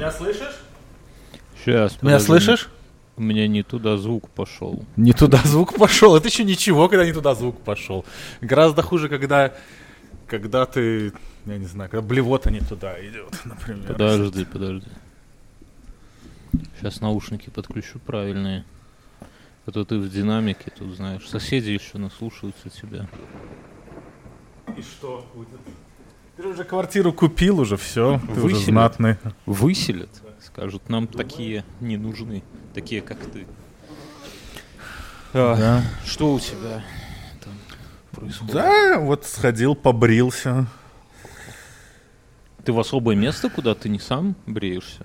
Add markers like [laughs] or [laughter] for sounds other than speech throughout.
Меня слышишь? Сейчас. Меня подожди. слышишь? У меня не туда звук пошел. Не туда звук пошел. Это еще ничего, когда не туда звук пошел. Гораздо хуже, когда, когда ты, я не знаю, когда блевота не туда идет, [laughs] например. Подожди, подожди. Сейчас наушники подключу правильные. А то ты в динамике, тут знаешь, соседи еще наслушаются тебя. И что будет? Ты же уже квартиру купил уже, все. Ты уже Выселят. знатный. Выселят, скажут, нам такие не нужны, такие как ты. А, Да. Что у тебя там происходит? Да, вот сходил, побрился. Ты в особое место, куда ты не сам бреешься?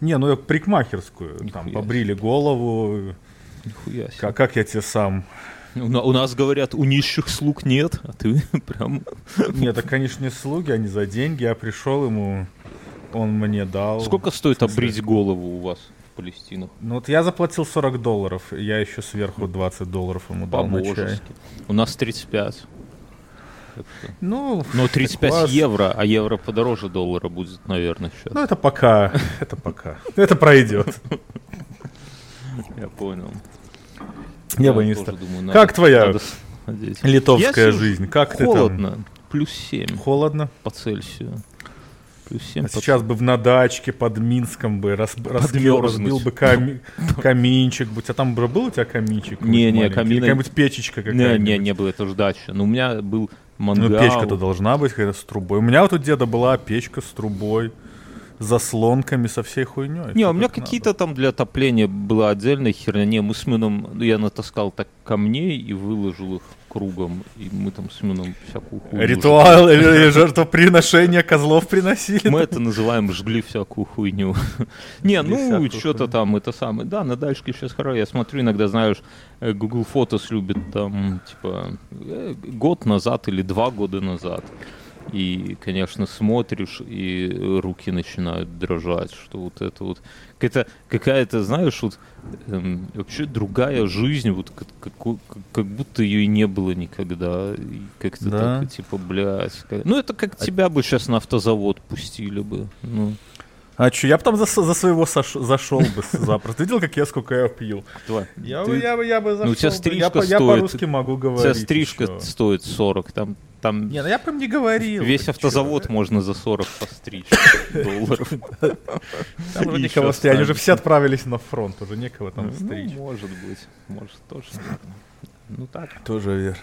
Не, ну я парикмахерскую. Там Нихуя побрили голову. Нихуя себе. Как, как я тебе сам? У, на- у нас говорят, у нищих слуг нет, а ты [laughs] прям... Нет, это, конечно, не слуги, они за деньги. Я пришел ему, он мне дал. Сколько стоит обрить голову у вас в Палестинах? Ну вот я заплатил 40 долларов, я еще сверху 20 долларов ему дал на чай. У нас 35. Так что- Ну, Но 35 класс. евро, а евро подороже доллара будет, наверное, сейчас. ну это пока, [laughs] это пока. Это пройдет. [laughs] Я понял. Я бы не стал. думаю, Как твоя надо. Литовская Я жизнь, как ты там? Холодно. Плюс 7 Холодно. по Цельсию. Плюс 7 А сейчас бы в на дачке под Минском бы рас, разбил, бы ками- [laughs] каминчик. Будь, а там бы был у тебя каминчик? Не, не, Или Какая-нибудь печечка Не, какая-нибудь? не, не было, это же дача. Но у меня был Ну, мангал. печка-то должна быть какая-то с трубой. У меня вот у деда была печка с трубой, заслонками, со всей хуйней. Не, у меня как какие-то там для отопления была отдельная херня. Не, мы с Мином, ну, я натаскал так камней и выложил их кругом. И мы там с Мином всякую хуйню Ритуал или [laughs] жертвоприношение козлов приносили. Мы это называем жгли всякую хуйню. [laughs] Не, ну, что-то там, это самое. Да, на дачке сейчас хорошо. Я смотрю, иногда, знаешь, э, Google Photos любит там, типа, э, год назад или два года назад. И, конечно, смотришь, и руки начинают дрожать, что вот это вот какая-то, какая-то знаешь, вот эм, вообще другая жизнь, вот как, как- как будто ее и не было никогда. И как-то Да. так, типа, блядь. как- Ну, это как тебя бы сейчас на автозавод пустили бы. Ну, А что, я бы там за, за своего сош- зашел бы запросто. Ты видел, как я сколько я пью? давай. Я, Ты- бы, я, бы, я бы зашел. Ну, у тебя бы. стрижка я, по- я стоит. по-русски могу У говорить. тебя стрижка ещё. стоит 40, там, там Не, ну я прям не говорил. весь автозавод можно за 40 постричь [laughs] долларов. Там уже никого стричь. Они уже все отправились на фронт, уже некого там Ну, стричь. может быть, может тоже. Ну так. Тоже верно.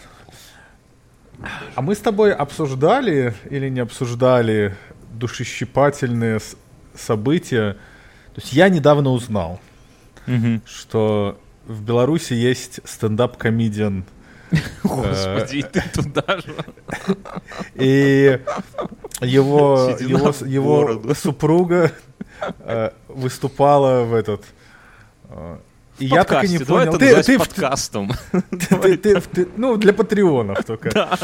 А мы с тобой обсуждали или не обсуждали душещипательные события? То есть я недавно узнал, Мгм. что в Беларуси есть стендап-комедиан. [laughs] Господи, ты туда же. И его, его, его супруга э, выступала в этот... э, И я так и не понял. Ты, ты, подкастом. [laughs] ты- ты- ты- ну, для патреонов только. [laughs]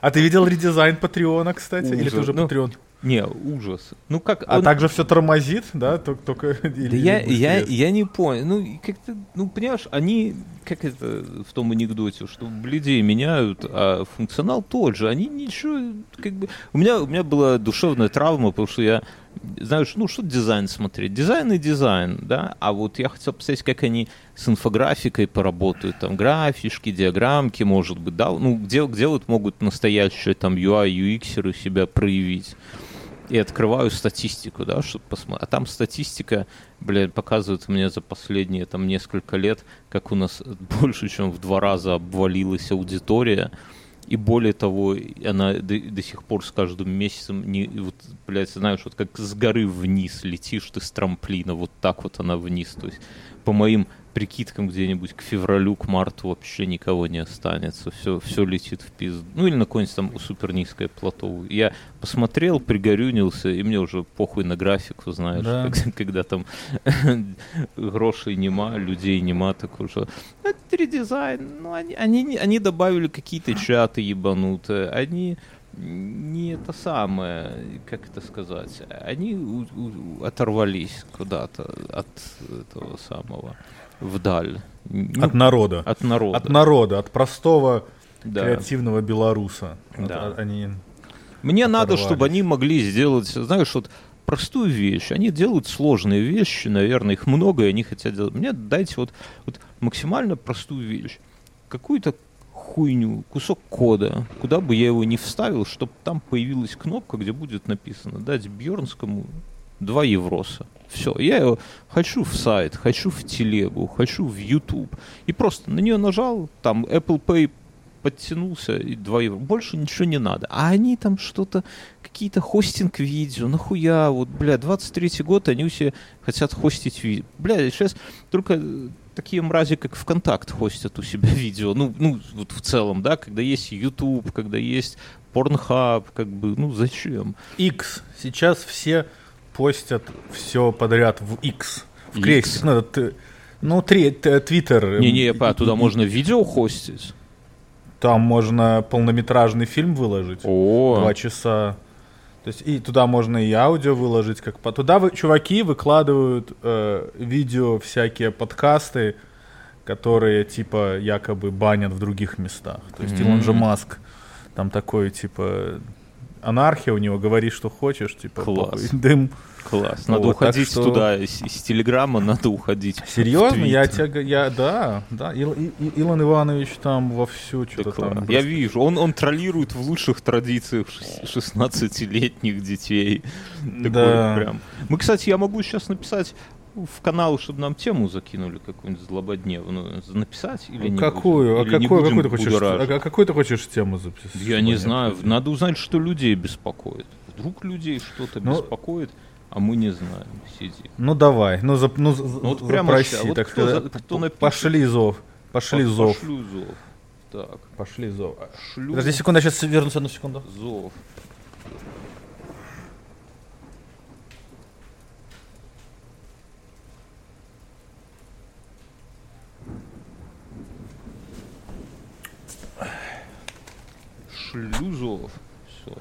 А ты видел редизайн Патреона, кстати? Или ты уже Ну, Патреон? Не, ужас. Ну как... А он- также все тормозит, да? Только, [laughs] только Да или я, я, я не понял. Ну, как-то, ну, понимаешь, они, как это в том анекдоте, что людей меняют, а функционал тот же. Они ничего, как бы... У меня, у меня была душевная травма, потому что я, знаешь, ну, что дизайн смотреть? Дизайн и дизайн, да? А вот я хотел посмотреть, как они с инфографикой поработают, там, графишки, диаграммки, может быть, да? Ну, где, где вот могут настоящие, там, UI, UX себя проявить? И открываю статистику, да, чтобы посмотреть. А там статистика, блядь, показывает мне за последние там несколько лет, как у нас [laughs] больше, чем в два раза обвалилась аудитория. И более того, она до, до сих пор с каждым месяцем не, вот, блядь, знаешь, вот как с горы вниз летишь ты с трамплина, вот так вот она вниз. То есть по моим прикидкам где-нибудь к февралю, к марту вообще никого не останется. Все, все летит в пизду. Ну или на какое-нибудь там супер низкое плато. Я посмотрел, пригорюнился, и мне уже похуй на графику, знаешь, Да. как- [laughs] когда там [laughs] грошей нема, людей нема, так уже. Это редизайн. Ну, они, они, они добавили какие-то чаты ебанутые. Они не это самое, как это сказать, они у- у- оторвались куда-то от этого самого вдаль. Ну, От народа. от народа. От народа, от простого Да. креативного белоруса. От- Да. а- Они... Мне надо, оторвались. чтобы они могли сделать, знаешь, вот простую вещь. Они делают сложные вещи, наверное, их много, и они хотят делать. Мне дайте вот, вот максимально простую вещь. Какую-то хуйню, кусок кода, куда бы я его не вставил, чтобы там появилась кнопка, где будет написано дать Бьернскому 2 евроса. Все, я его хочу в сайт, хочу в телегу, хочу в YouTube. И просто на нее нажал, там Apple Pay подтянулся, и 2 евро. Больше ничего не надо. А они там что-то, какие-то хостинг видео, нахуя, вот, бля, 23-й год, они все хотят хостить видео. Бля, сейчас только такие мрази, как ВКонтакт, хостят у себя [laughs] видео. Ну, ну, вот в целом, да, когда есть YouTube, когда есть Pornhub, как бы, ну, зачем? X. Сейчас все постят все подряд в X. В крестик. Ну, ты, ну, три, Твиттер. Не-не, а туда можно видео хостить? Там можно полнометражный фильм выложить. О. Два часа. То есть и туда можно и аудио выложить, как по туда вы, чуваки выкладывают э, видео всякие подкасты, которые типа якобы банят в других местах. То есть mm-hmm. Илон же Маск там такой типа анархия у него, говори, что хочешь, типа Класс. дым. Класс. Надо вот, уходить что... туда из, из Телеграма, надо уходить. Серьезно? Я тебя, я, да, да. Ил, И, Илон Иванович там вовсю что-то там. Я вижу, он, он троллирует в лучших традициях 16-летних детей. Да. Прям. Мы, кстати, я могу сейчас написать в канал, чтобы нам тему закинули какую-нибудь злободневную. Написать или не Какую? Будем? А или какую, какую, ты хочешь, а, а какую ты хочешь тему записать? Я не знаю. Надо узнать, что людей беспокоит. Вдруг людей что-то ну, беспокоит, а мы не знаем. Сиди. Ну давай. Ну, за, ну, ну вот прямо запроси. Вот так кто, за, кто напишет? Пошли зов. Пошли По, зов. Пошлю зов. Так. Пошли зов. Шлю... Подожди секунду, я сейчас вернусь одну секунду. Зов. Шлю зов.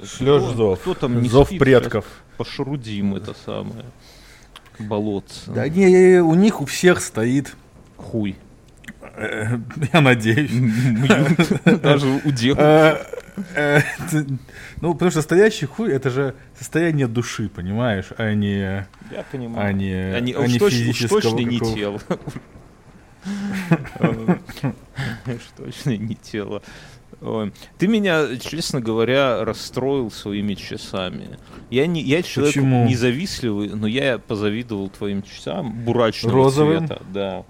Шлешь зов. Кто там не зов спит, предков. Пошрудим это самое. Болотце. Да не, у них у всех стоит хуй. Э, я надеюсь. [laughs] Даже у девушек. Э, э, ну, потому что стоящий хуй это же состояние души, понимаешь, а не. Я понимаю. А не, а не, а не уж физического. точно не тело. [laughs] Уж точно не тело. Ты меня, честно говоря, расстроил своими часами. Я, не, я человек Почему? независливый, но я позавидовал твоим часам бурачного Розовым? цвета. Да.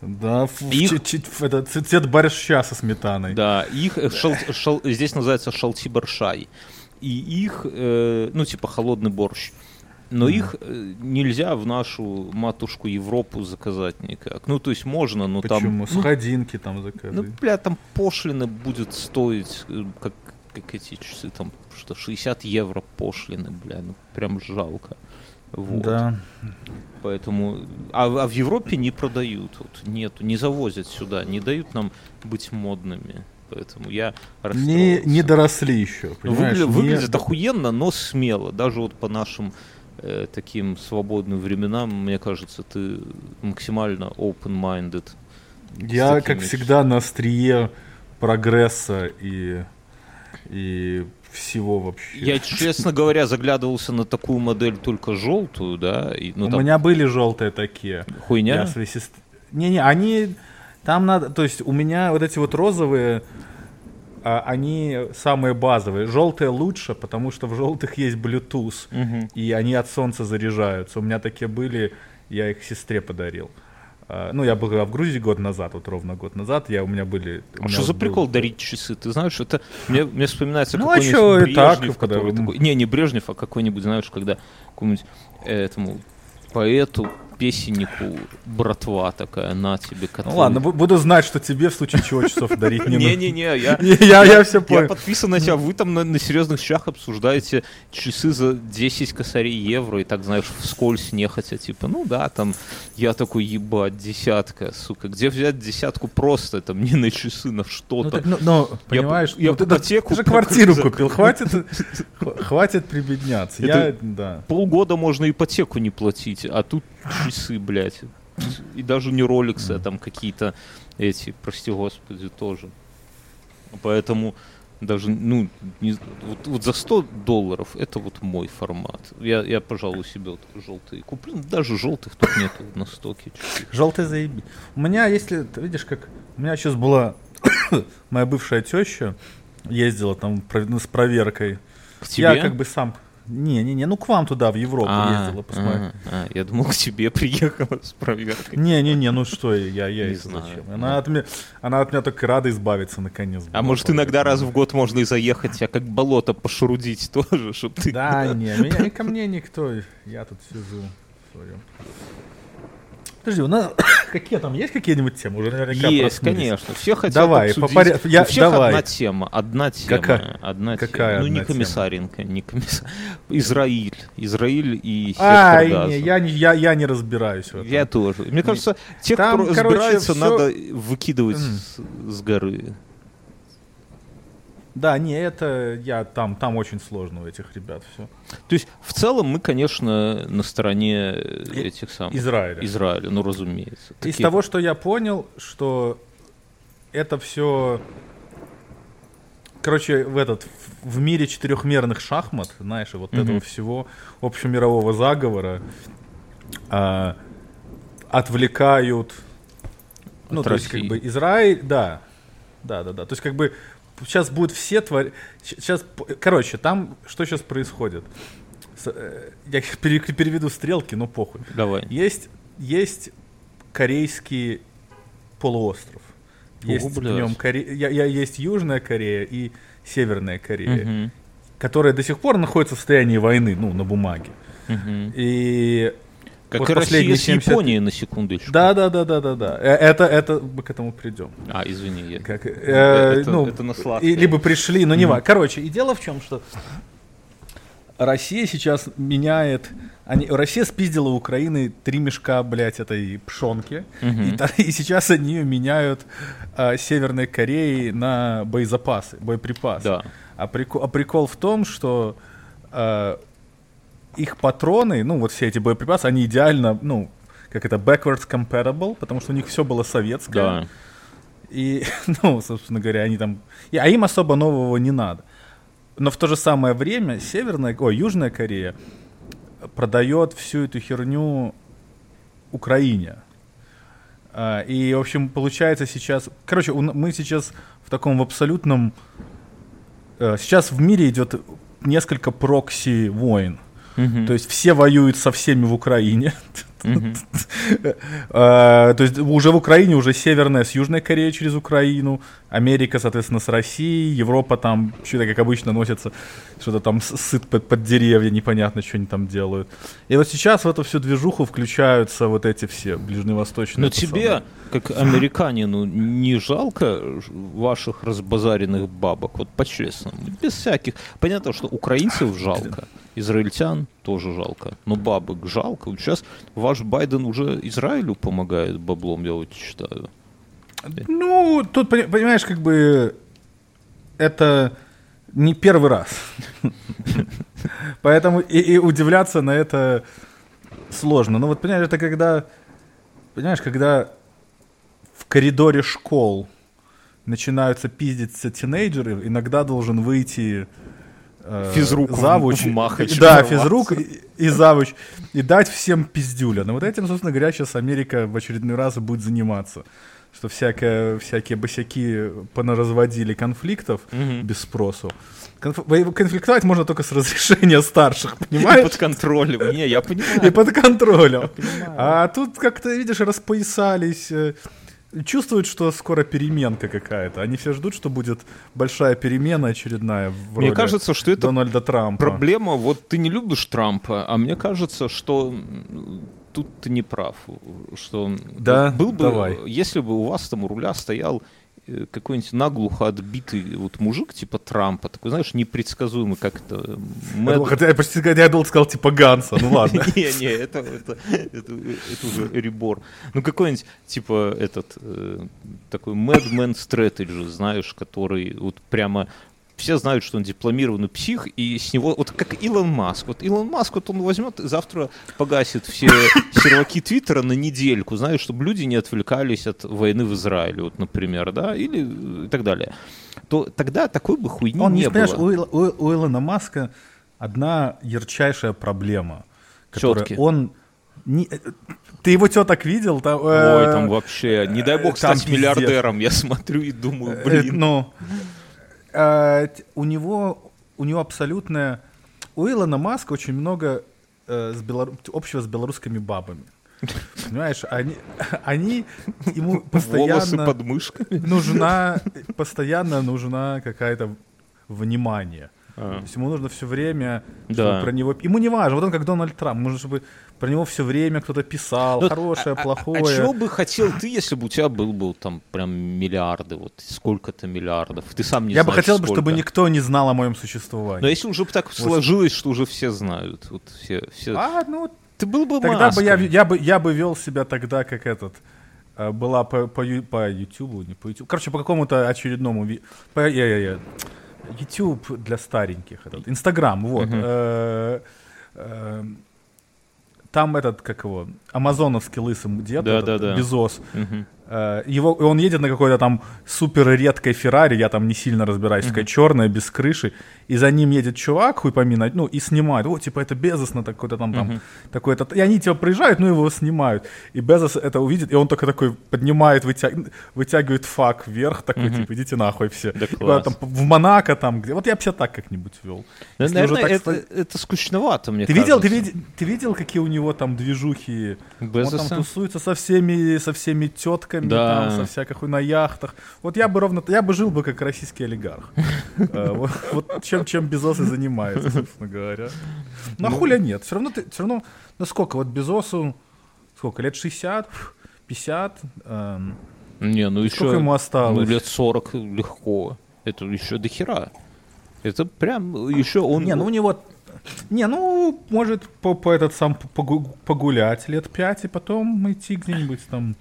Да, их... это цвет борща со сметаной. Да, их э, шал, шал, здесь называется шалти-баршай. И их, э, ну, типа холодный борщ. Но их э, нельзя в нашу матушку Европу заказать никак. Ну, то есть можно, но Почему? там... Почему? С ходинки там заказать. Ну, бля, там пошлина будет стоить, э, как, как эти часы, там, что, 60 евро пошлины, бля, ну, прям жалко. Вот. Да. Поэтому... А, а в Европе не продают, вот, нету, не завозят сюда, не дают нам быть модными. Поэтому я не, не доросли еще. Ну, выглядит, не... выглядит охуенно, но смело. Даже вот по нашим э, таким свободным временам, мне кажется, ты максимально open-minded. Я, как всегда, на острие прогресса и, и всего вообще. Я, честно говоря, заглядывался на такую модель только желтую, да. И, ну, У там... меня были желтые такие. Хуйня? Я своей сестр... Не-не, они... Там надо... То есть у меня вот эти вот розовые они самые базовые. Желтые лучше, потому что в желтых есть Bluetooth, угу. и они от солнца заряжаются. У меня такие были, я их сестре подарил. А, ну, я был в Грузии год назад, вот ровно год назад, я, у меня были... А что за был... прикол дарить часы? Ты знаешь, это... Мне, мне вспоминается ну, а какой-нибудь а Брежнев, так, когда... такой... Не, не Брежнев, а какой-нибудь, знаешь, когда какому-нибудь этому поэту песеннику братва такая, на тебе, который... Ну ладно, буду знать, что тебе в случае чего часов дарить не Не-не-не, я... [laughs] Я все понял. Я подписан на тебя, вы там на серьезных щах обсуждаете часы за 10 косарей евро, и так, знаешь, вскользь нехотя, типа, ну да, там, я такой, ебать, десятка, сука, где взять десятку просто, там, не на часы, на что-то. Ну, ну понимаешь, я ипотеку... Ты же квартиру купил, хватит, [laughs] хватит прибедняться. Я, да. Полгода можно ипотеку не платить, а тут часы, блядь. И даже не роликсы, а там какие-то эти, прости господи, тоже. Поэтому, Даже, ну, не, вот, вот за 100 долларов это вот мой формат. Я, я пожалуй, себе вот желтые куплю. Даже желтых тут нету на стоке. Желтый заеби. У меня, если, ты видишь, как... У меня сейчас была [coughs] моя бывшая теща, ездила там ну, с проверкой. К тебе? Я как бы сам... Не-не-не, ну к вам туда, в Европу А, ездила посмотреть. а, а, я думал, к тебе приехала с проверкой. Не-не-не, ну что я, я Не знаю. зачем? Она от, меня, она от меня только рада избавиться наконец. А может, иногда раз в год можно и заехать, а как болото пошурудить [laughs] тоже, чтобы ты... Да, не, [laughs] меня ко мне никто, я тут сижу в своем. Подожди, у нас [coughs] какие там есть какие-нибудь темы? Уже наверняка Есть, конечно. Все хотят Давай, по обсудить. порядку. Я- У всех давай. одна тема, одна тема. Какая? Одна Какая тема. Ну, не одна тема? комиссаренко, не комиссар. Израиль. Израиль и сектор не, я, не, я, я не разбираюсь в этом. Я тоже. Мне кажется, Там, кто короче, разбирается, всё- надо выкидывать М. с, с горы. Да, не, это я там, там очень сложно у этих ребят все. То есть, в целом, мы, конечно, на стороне э, этих самых... Израиля. Израиля, ну, разумеется. Из Таких- того, что я понял, что это все, короче, в этот в мире четырехмерных шахмат, знаешь, и вот Мгм. этого всего общемирового заговора а, отвлекают, ну От то есть как России. бы Израиль, да, да, да, да, то есть как бы сейчас будут все твори, сейчас, короче, там что сейчас происходит? Э, Я пере- переведу стрелки, но похуй. Давай. Есть, есть корейский полуостров. Есть в блядь. нем Коре... я, я- есть Южная Корея и Северная Корея, Мгм. которые до сих пор находятся в состоянии войны, ну, на бумаге. Мгм. И Как вот и Россия последние с 70 Японией, на секундочку. да, да, да, да, да, да. Э, Это, это мы к этому придем. А, извини, я... Как, э, Это- ну, это на сладкое. и либо пришли, но не важно. Короче, и дело в чем, что Россия сейчас меняет... Они, Россия спиздила у Украины три мешка, блядь, этой пшонки. Мгм. И, и сейчас они её меняют а, Северной Кореи на боезапасы, боеприпасы. Да. А, прикол, а прикол в том, что а, их патроны, ну вот все эти боеприпасы, они идеально, ну, как это, backwards compatible, потому что у них все было советское. Да. И, [laughs] ну, собственно говоря, они там... и- а им особо нового не надо. Но в то же самое время Северная, ой, Южная Корея продает всю эту херню Украине. А, И, в общем, получается сейчас... Короче, мы сейчас в таком в абсолютном... э, Сейчас в мире идет несколько прокси То есть все воюют со всеми в Украине. [laughs] [laughs] А, То есть уже в Украине уже Северная с Южной Кореей через Украину, Америка, соответственно, с Россией, Европа там, что-то, как обычно, носится, что-то там сыт под, под деревья, непонятно, что они там делают. И вот сейчас в эту всю движуху включаются вот эти все ближневосточные. Но тебе, как американину, не жалко ваших разбазаренных бабок? Вот по-честному, без всяких. Понятно, что украинцев жалко, [laughs] израильтян тоже жалко, но бабок жалко. Сейчас ваш Байден уже Израилю помогает баблом, я вот считаю. Ну, тут, пони- понимаешь, как бы это не первый раз. Поэтому и, и удивляться на это сложно. Ну вот, понимаешь, это когда, понимаешь, когда в коридоре школ начинаются пиздиться тинейджеры, иногда должен выйти Физрук в- завуч, в Махач да, физрук и, и завуч, и дать всем пиздюля. Но вот этим, собственно говоря, сейчас Америка в очередной раз и будет заниматься. Что всякое, всякие босяки понаразводили конфликтов Мгм. без спросу. Конф- Конфликтовать можно только с разрешения старших, И понимаешь? под контролем. Не, я И понимаю. под контролем. А тут как-то, видишь, распоясались. Чувствуют, что скоро переменка какая-то. Они все ждут, что будет большая перемена очередная в Мне кажется, что это Дональда Трампа. Проблема, вот ты не любишь Трампа, а мне кажется, что тут ты не прав. Что Да? был бы, Давай. если бы у вас там у руля стоял какой-нибудь наглухо отбитый вот мужик типа Трампа, такой, знаешь, непредсказуемый, как это... Я Мэд- хотя я почти я думал, сказал типа Ганса. Ну ладно. [laughs] Не, не, это, это, это, это уже ребор. Ну, какой-нибудь, типа, этот, э, такой Madman Strategy, знаешь, который вот прямо все знают, что он дипломированный псих, и с него, вот как Илон Маск, вот Илон Маск, вот он возьмет и завтра погасит все [laughs] серваки Твиттера на недельку, знаешь, чтобы люди не отвлекались от войны в Израиле, вот, например, да, или и так далее, то тогда такой бы хуйни Он, не не было. у, Ил- у- у Илона Маска одна ярчайшая проблема. которая Тётки. Он... не- э, ты его теток видел? Там, Ой, э, там вообще, не дай бог стать миллиардером, я смотрю и думаю, э, блин. Ну, т- у него, у него абсолютная... У Илона Маска очень много э, с белору- общего с белорусскими бабами. Понимаешь, они, [laughs] они ему Волосы постоянно под мышками. нужна, постоянно нужна какая-то внимание. А. То есть ему нужно все время, Да. про него... Ему не важно, вот он как Дональд Трамп, нужно, чтобы про него все время кто-то писал, Ну, хорошее, а- а- плохое. А, чего бы хотел ты, если бы у тебя был бы там прям миллиарды, вот сколько-то миллиардов? Ты сам не Я бы знаешь, хотел, бы, сколько. чтобы никто не знал о моем Но существовании. если уже бы так сложилось, что уже все знают, вот все, все... А, ну, ты был бы тогда бы я, я, бы, я бы вел себя тогда, как этот... э, Была по, по, по YouTube, не по YouTube. Короче, по какому-то очередному... По, я, я, я. YouTube для стареньких. Этот. Инстаграм, вот. Э, э, Там этот, как его, амазоновский лысый дед, Да, этот, да, да. Безос. Э, Его, он едет на какой-то там супер редкой Феррари, я там не сильно разбираюсь, такая черная, без крыши, и за ним едет чувак, хуй поминать, ну, и снимает, о, типа, это Безос на такой-то там, там, такой-то, и они типа приезжают, ну, его снимают, и Безос это увидит, и он только такой поднимает, вытяг- вытягивает фак вверх, такой, типа, идите нахуй все. Да там, в Монако там, где, вот я бы себя так как-нибудь вел. Ну, Если Наверное, так это, ста- это скучновато, мне Ты видел, ты, кажется. видел, ты видел, какие у него там движухи? Он Безоса? там тусуется со всеми, со всеми тетками, Да. там, со всякой хуй на яхтах. Вот я бы ровно, я бы жил бы как российский олигарх. [laughs] Э, Вот чем, чем Безос и занимается, собственно говоря. Ну, а хуля нет. Все равно ты, все равно, ну сколько, вот Безосу, сколько, лет 60, 50, эм, Не, ну еще... сколько ему осталось? Ну, лет 40 легко. Это еще до хера. Это прям еще он... Не, ну у него... Не, ну, может, по, по этот сам погу- погулять лет пять и потом идти где-нибудь там.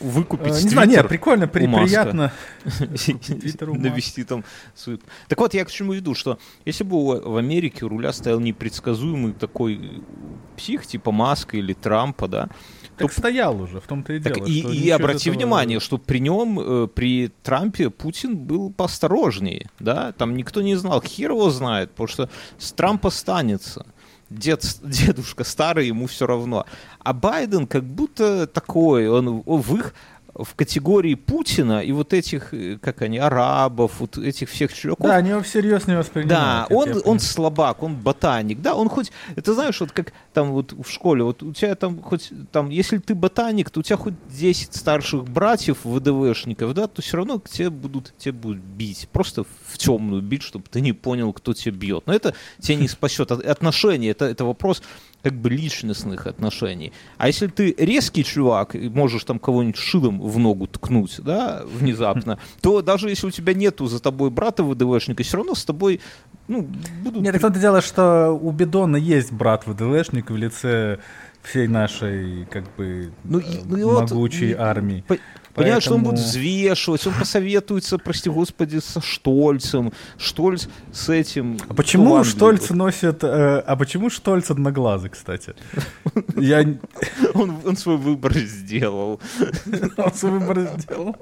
Выкупить Э, не знаю, нет, прикольно, при- приятно. [laughs] [laughs] навести там. Так вот, я к чему веду, что если бы в Америке у руля стоял непредсказуемый такой псих, типа Маска или Трампа, да, Так стоял уже, в том-то и дело. и, и обрати этого- внимание, что при нем, э, при Трампе, Путин был поосторожнее, да, там никто не знал, хер его знает, потому что с Трампа станется. Дед, дедушка старый, ему все равно. А Байден как будто такой, он, в их в категории Путина и вот этих, э, как они, арабов, вот этих всех чуваков, Да, они его всерьез не да, воспринимают. как он, он слабак, он ботаник, да, он хоть, это знаешь, вот как там вот в школе, вот у тебя там хоть, там, если ты ботаник, то у тебя хоть 10 старших братьев ВДВшников, да, то все равно тебе будут, тебе будут бить, просто в темную бить, чтобы ты не понял, кто тебя бьет. Но это тебя не спасет. От- Отношения, это, это вопрос как бы личностных отношений. А если ты резкий чувак и можешь там кого-нибудь шилом в ногу ткнуть, да, внезапно, [laughs] то даже если у тебя нету за тобой брата ВДВшника, все равно с тобой, ну, будут... Нет, так том-то дело, что у Бедона есть брат ВДВшник в лице всей нашей, как бы, Ну, э, и- ну вот, могучей армии. По- Понимаешь, что он будет взвешивать, он посоветуется, прости господи, со Штольцем, Штольц с этим... А почему Штольц носит... э, а почему Штольц одноглазый, кстати? Я... [laughs] Он, он свой выбор сделал. [laughs] Он свой выбор сделал.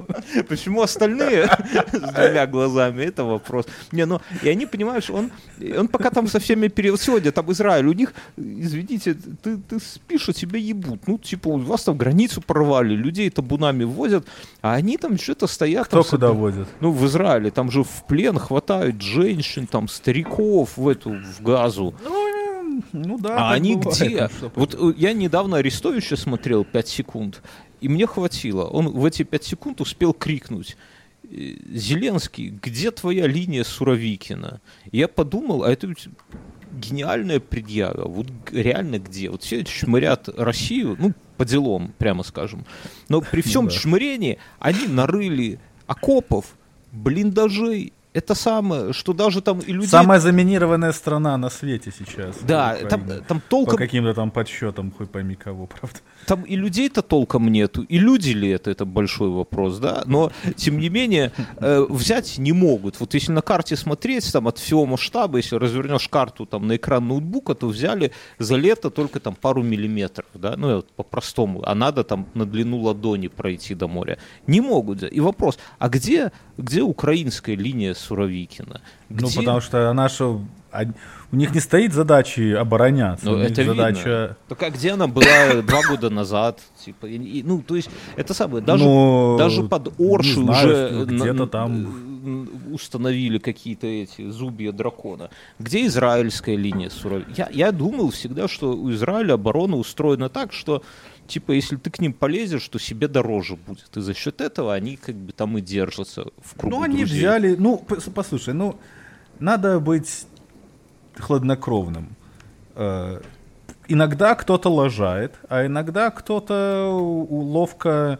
Почему остальные [laughs] с двумя глазами, это вопрос. Не, ну, и они понимают, что он, он пока там со всеми сегодня, там Израиль, у них, извините, ты, ты спишь, а тебя ебут. Ну, типа, у вас там границу порвали, людей табунами возят, а они там что-то стоят. Кто там, куда собі- водит? Ну, в Израиле, там же в плен хватают женщин, там, стариков в эту, в газу. Ну, ну да, А они бывает. где? Что Вот э, я недавно Арестовича смотрел 5 секунд, и мне хватило. Он в эти 5 секунд успел крикнуть. э, Зеленский, где твоя линия Суровикина? Я подумал, а это гениальная предъява. Вот реально где? Вот все чмырят Россию, ну, по делам, прямо скажем. Но при всем да. чмырении они нарыли окопов, блиндажей, это самое, что даже там и люди... Самая заминированная страна на свете сейчас. Да, там, там толком... По каким-то там подсчетам, хоть пойми кого, правда. Там и людей-то толком нету, и люди ли это, это большой вопрос, да, но, тем не менее, э, взять не могут. Вот если на карте смотреть, там, от всего масштаба, если развернешь карту там на экран ноутбука, то взяли за лето только там пару миллиметров, да, ну, вот по-простому, а надо там на длину ладони пройти до моря. Не могут. И вопрос, а где, где украинская линия Суровикина? Ну, где... Ну, потому что наша у них не стоит задачи обороняться. Ну, это задача... видно. Так а где она была два года назад? Типа, и, ну, то есть, это самое, даже, Но... даже под Орши уже где-то там установили какие-то эти зубья дракона. Где израильская линия Суров? Я, я думал всегда, что у Израиля оборона устроена так, что типа, если ты к ним полезешь, то себе дороже будет. И за счет этого они как бы там и держатся в кругу Ну, они друзей. взяли, ну, послушай, ну, надо быть хладнокровным. Э, иногда кто-то лажает, а иногда кто-то ловко...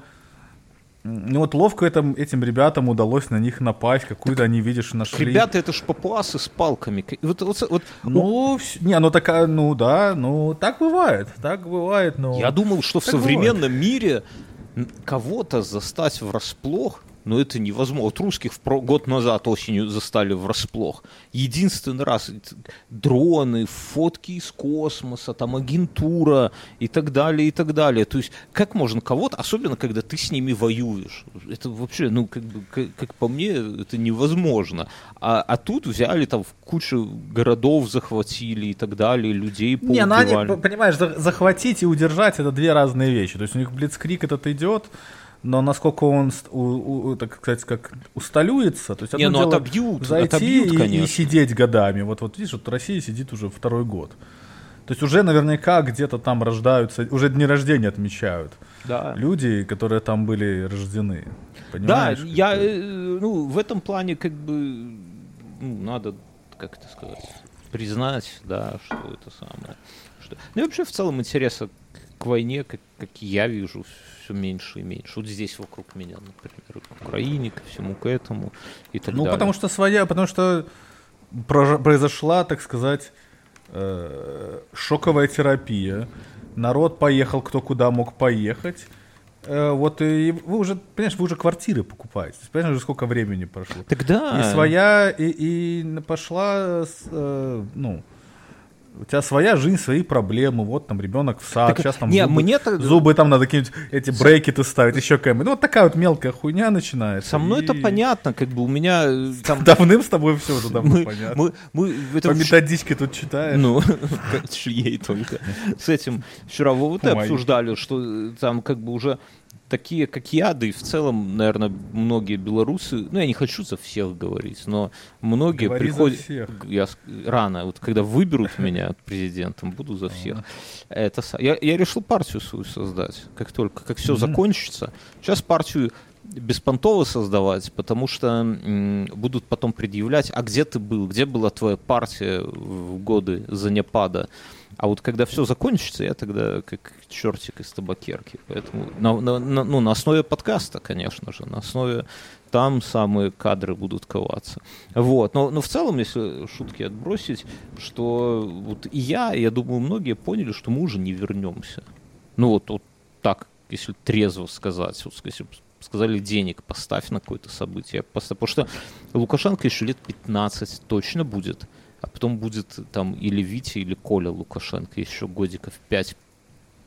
Ну вот ловко это, этим ребятам удалось на них напасть, какую-то они, видишь, нашли. Ребята, это ж папуасы с палками. Вот, вот, вот, ну, не, ну такая, ну да, ну так бывает, так бывает, но... Я думал, что в современном бывает. мире кого-то застать врасплох но это невозможно. Вот русских год назад осенью застали врасплох. Единственный раз дроны, фотки из космоса, там агентура и так далее, и так далее. То есть как можно кого-то, особенно когда ты с ними воюешь, это вообще, ну, как, бы, как, как по мне, это невозможно. А, а тут взяли там кучу городов захватили и так далее, людей Не, ну они, понимаешь, захватить и удержать это две разные вещи. То есть у них Блицкрик этот идет, но насколько он, у, у, так сказать, как усталюется, то есть одно Не, ну дело отобьют, зайти отобьют, и, и сидеть годами. Вот, вот видишь, вот Россия сидит уже второй год. То есть уже наверняка где-то там рождаются, уже дни рождения отмечают. Да. Люди, которые там были рождены. Понимаешь? Да, я, э, ну, в этом плане как бы, ну, надо, как это сказать, признать, да, что это самое. Что... Ну и вообще в целом интереса к войне, как, как я вижу, все меньше и меньше. Вот здесь вокруг меня, например, к Украине, ко всему к этому и так ну, далее. Ну, потому что своя, потому что произошла, так сказать, э, шоковая терапия. Народ поехал, кто куда мог поехать. Э, вот и вы уже, понимаешь, вы уже квартиры покупаете. Понимаешь, уже сколько времени прошло. Тогда. И своя, и, и пошла, э, ну, у тебя своя жизнь, свои проблемы, вот там ребенок в сад, так, сейчас там не, зубы, мне -то... зубы там надо какие-нибудь эти брекеты ставить, еще какая-нибудь. Ну вот такая вот мелкая хуйня начинается. Со мной и... это понятно, как бы у меня э, там... Давным с тобой все уже давно мы, понятно. Мы, мы, это По методичке тут читаешь. Ну, [laughs] ей только. С этим вчера в ОВТ обсуждали, что э, там как бы уже такие, как я, да и в целом, наверное, многие белорусы, ну, я не хочу за всех говорить, но многие Говори приходят... Я рано, вот когда выберут меня президентом, буду за всех. Это, я, я решил партию свою создать, как только, как все закончится. Сейчас партию беспонтово создавать, потому что будут потом предъявлять, а где ты был, где была твоя партия в годы занепада. А вот когда все закончится, я тогда как чертик из табакерки. Поэтому на, на, на, ну, на основе подкаста, конечно же, на основе там самые кадры будут коваться. Вот. Но, но в целом, если шутки отбросить, что вот и я, я думаю, многие поняли, что мы уже не вернемся. Ну вот, вот так, если трезво сказать, вот, если сказали денег поставь на какое-то событие, потому что Лукашенко еще лет 15 точно будет а потом будет там или Витя, или Коля Лукашенко, еще годиков 5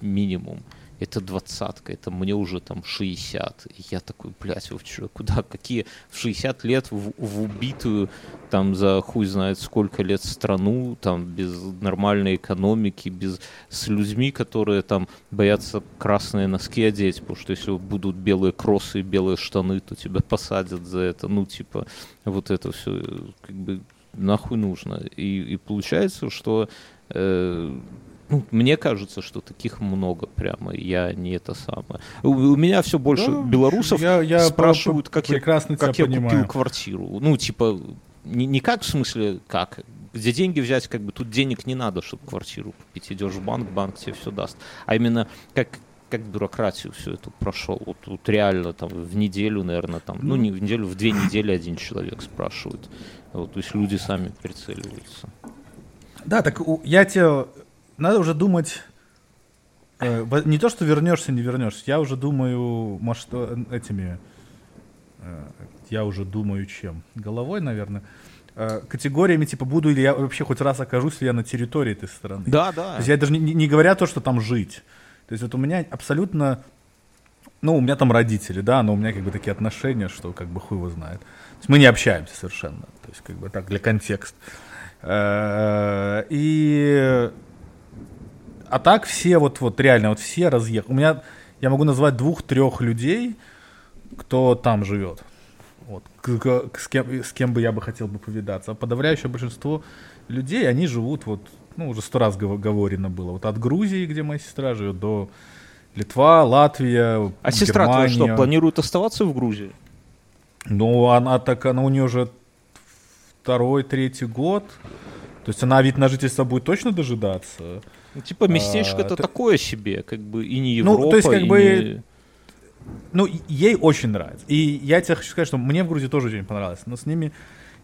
минимум. Это двадцатка, это мне уже там 60. И я такой, блядь, вы что, куда, какие в 60 лет в, в убитую там за хуй знает сколько лет страну, там без нормальной экономики, без с людьми, которые там боятся красные носки одеть, потому что если будут белые кроссы и белые штаны, то тебя посадят за это. Ну, типа, вот это все, как бы нахуй нужно. И, и получается, что э, ну, мне кажется, что таких много прямо. Я не это самое. У, у меня все больше да, белорусов я, я спрашивают, как я, как я купил квартиру. Ну, типа, не, не как в смысле, как, где деньги взять, как бы тут денег не надо, чтобы квартиру купить. Идешь в банк, банк тебе все даст. А именно, как как бюрократию всю эту прошел. Вот, вот реально там в неделю, наверное, там, ну не в неделю, в две недели один человек спрашивает. Вот, то есть люди сами прицеливаются. Да, так я тебе... Надо уже думать... Э, не то, что вернешься, не вернешься. Я уже думаю, может, э, этими... Э, я уже думаю, чем? Головой, наверное. Категориями, типа, буду ли я вообще хоть раз окажусь ли я на территории этой страны. Да, да. То есть я даже не, не говоря то, что там жить. То есть вот у меня абсолютно... Ну, у меня там родители, да, но у меня как бы такие отношения, что как бы хуй его знает. То есть мы не общаемся совершенно. То есть как бы так, для контекста. И... А так все вот, вот реально, вот все разъехали. У меня, я могу назвать двух-трех людей, кто там живет. Вот, к, к, с, кем, с кем бы я бы хотел бы повидаться. А подавляющее большинство людей, они живут вот, ну, уже сто раз говорено было, вот от Грузии, где моя сестра живет, до Литва, Латвия, А сестра твоя что, планирует оставаться в Грузии? Ну, она так, она у нее уже второй, третий год. То есть она вид на жительство будет точно дожидаться. Ну, типа местечко-то а, такое себе, как бы и не Европа, ну, то есть, как и бы, не... Ну, ей очень нравится. И я тебе хочу сказать, что мне в Грузии тоже очень понравилось. Но с ними,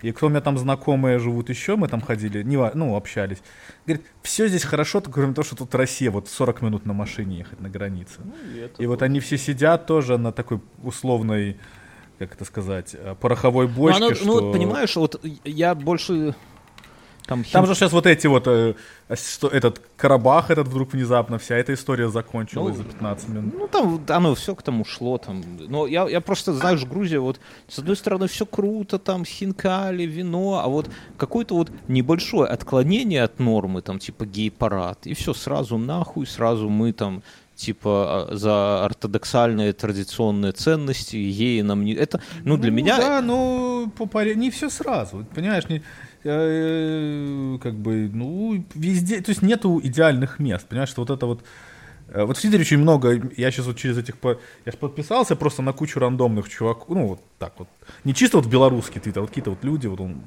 и кто у меня там знакомые живут еще, мы там ходили, не, ну, общались. Говорит, все здесь хорошо, кроме того, что тут Россия, вот 40 минут на машине ехать на границе. Ну, и, и вот они все сидят тоже на такой условной, как это сказать, э, пороховой бочке. Ну, оно, что... ну понимаешь, вот я больше там, хим... Там же сейчас вот эти вот, э, что, этот Карабах этот вдруг внезапно, вся эта история закончилась ну, за 15 минут. Ну там оно все к тому шло. Там. Но я, я просто, знаешь, Грузия, вот с одной стороны все круто, там хинкали, вино, а вот какое-то вот небольшое отклонение от нормы, там типа гей-парад, и все, сразу нахуй, сразу мы там типа а, за ортодоксальные традиционные ценности, ей нам не... Это, ну, для ну, меня... Да, ну, по не все сразу, понимаешь, не, как бы, ну, везде, то есть нету идеальных мест, понимаешь, что вот это вот, э, вот в Твиттере очень много, я сейчас вот через этих, я подписался просто на кучу рандомных чуваков, ну, вот так вот, не чисто вот белорусский твиттер, вот какие-то вот люди, вот он,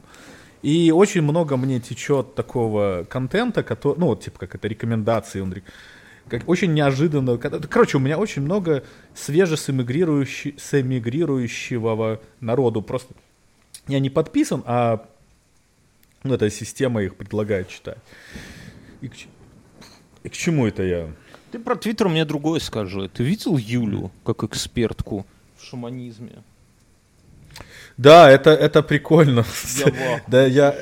и очень много мне течет такого контента, который, ну, вот, типа, как это, рекомендации, он, как очень неожиданно. Короче, у меня очень много свежесэмигрирующего народу. Просто я не подписан, а ну, эта система их предлагает читать. И к, и к чему это я? Ты про Твиттер мне другое скажи. Ты видел Юлю как экспертку в шаманизме? Да, это, это прикольно. Я да, я...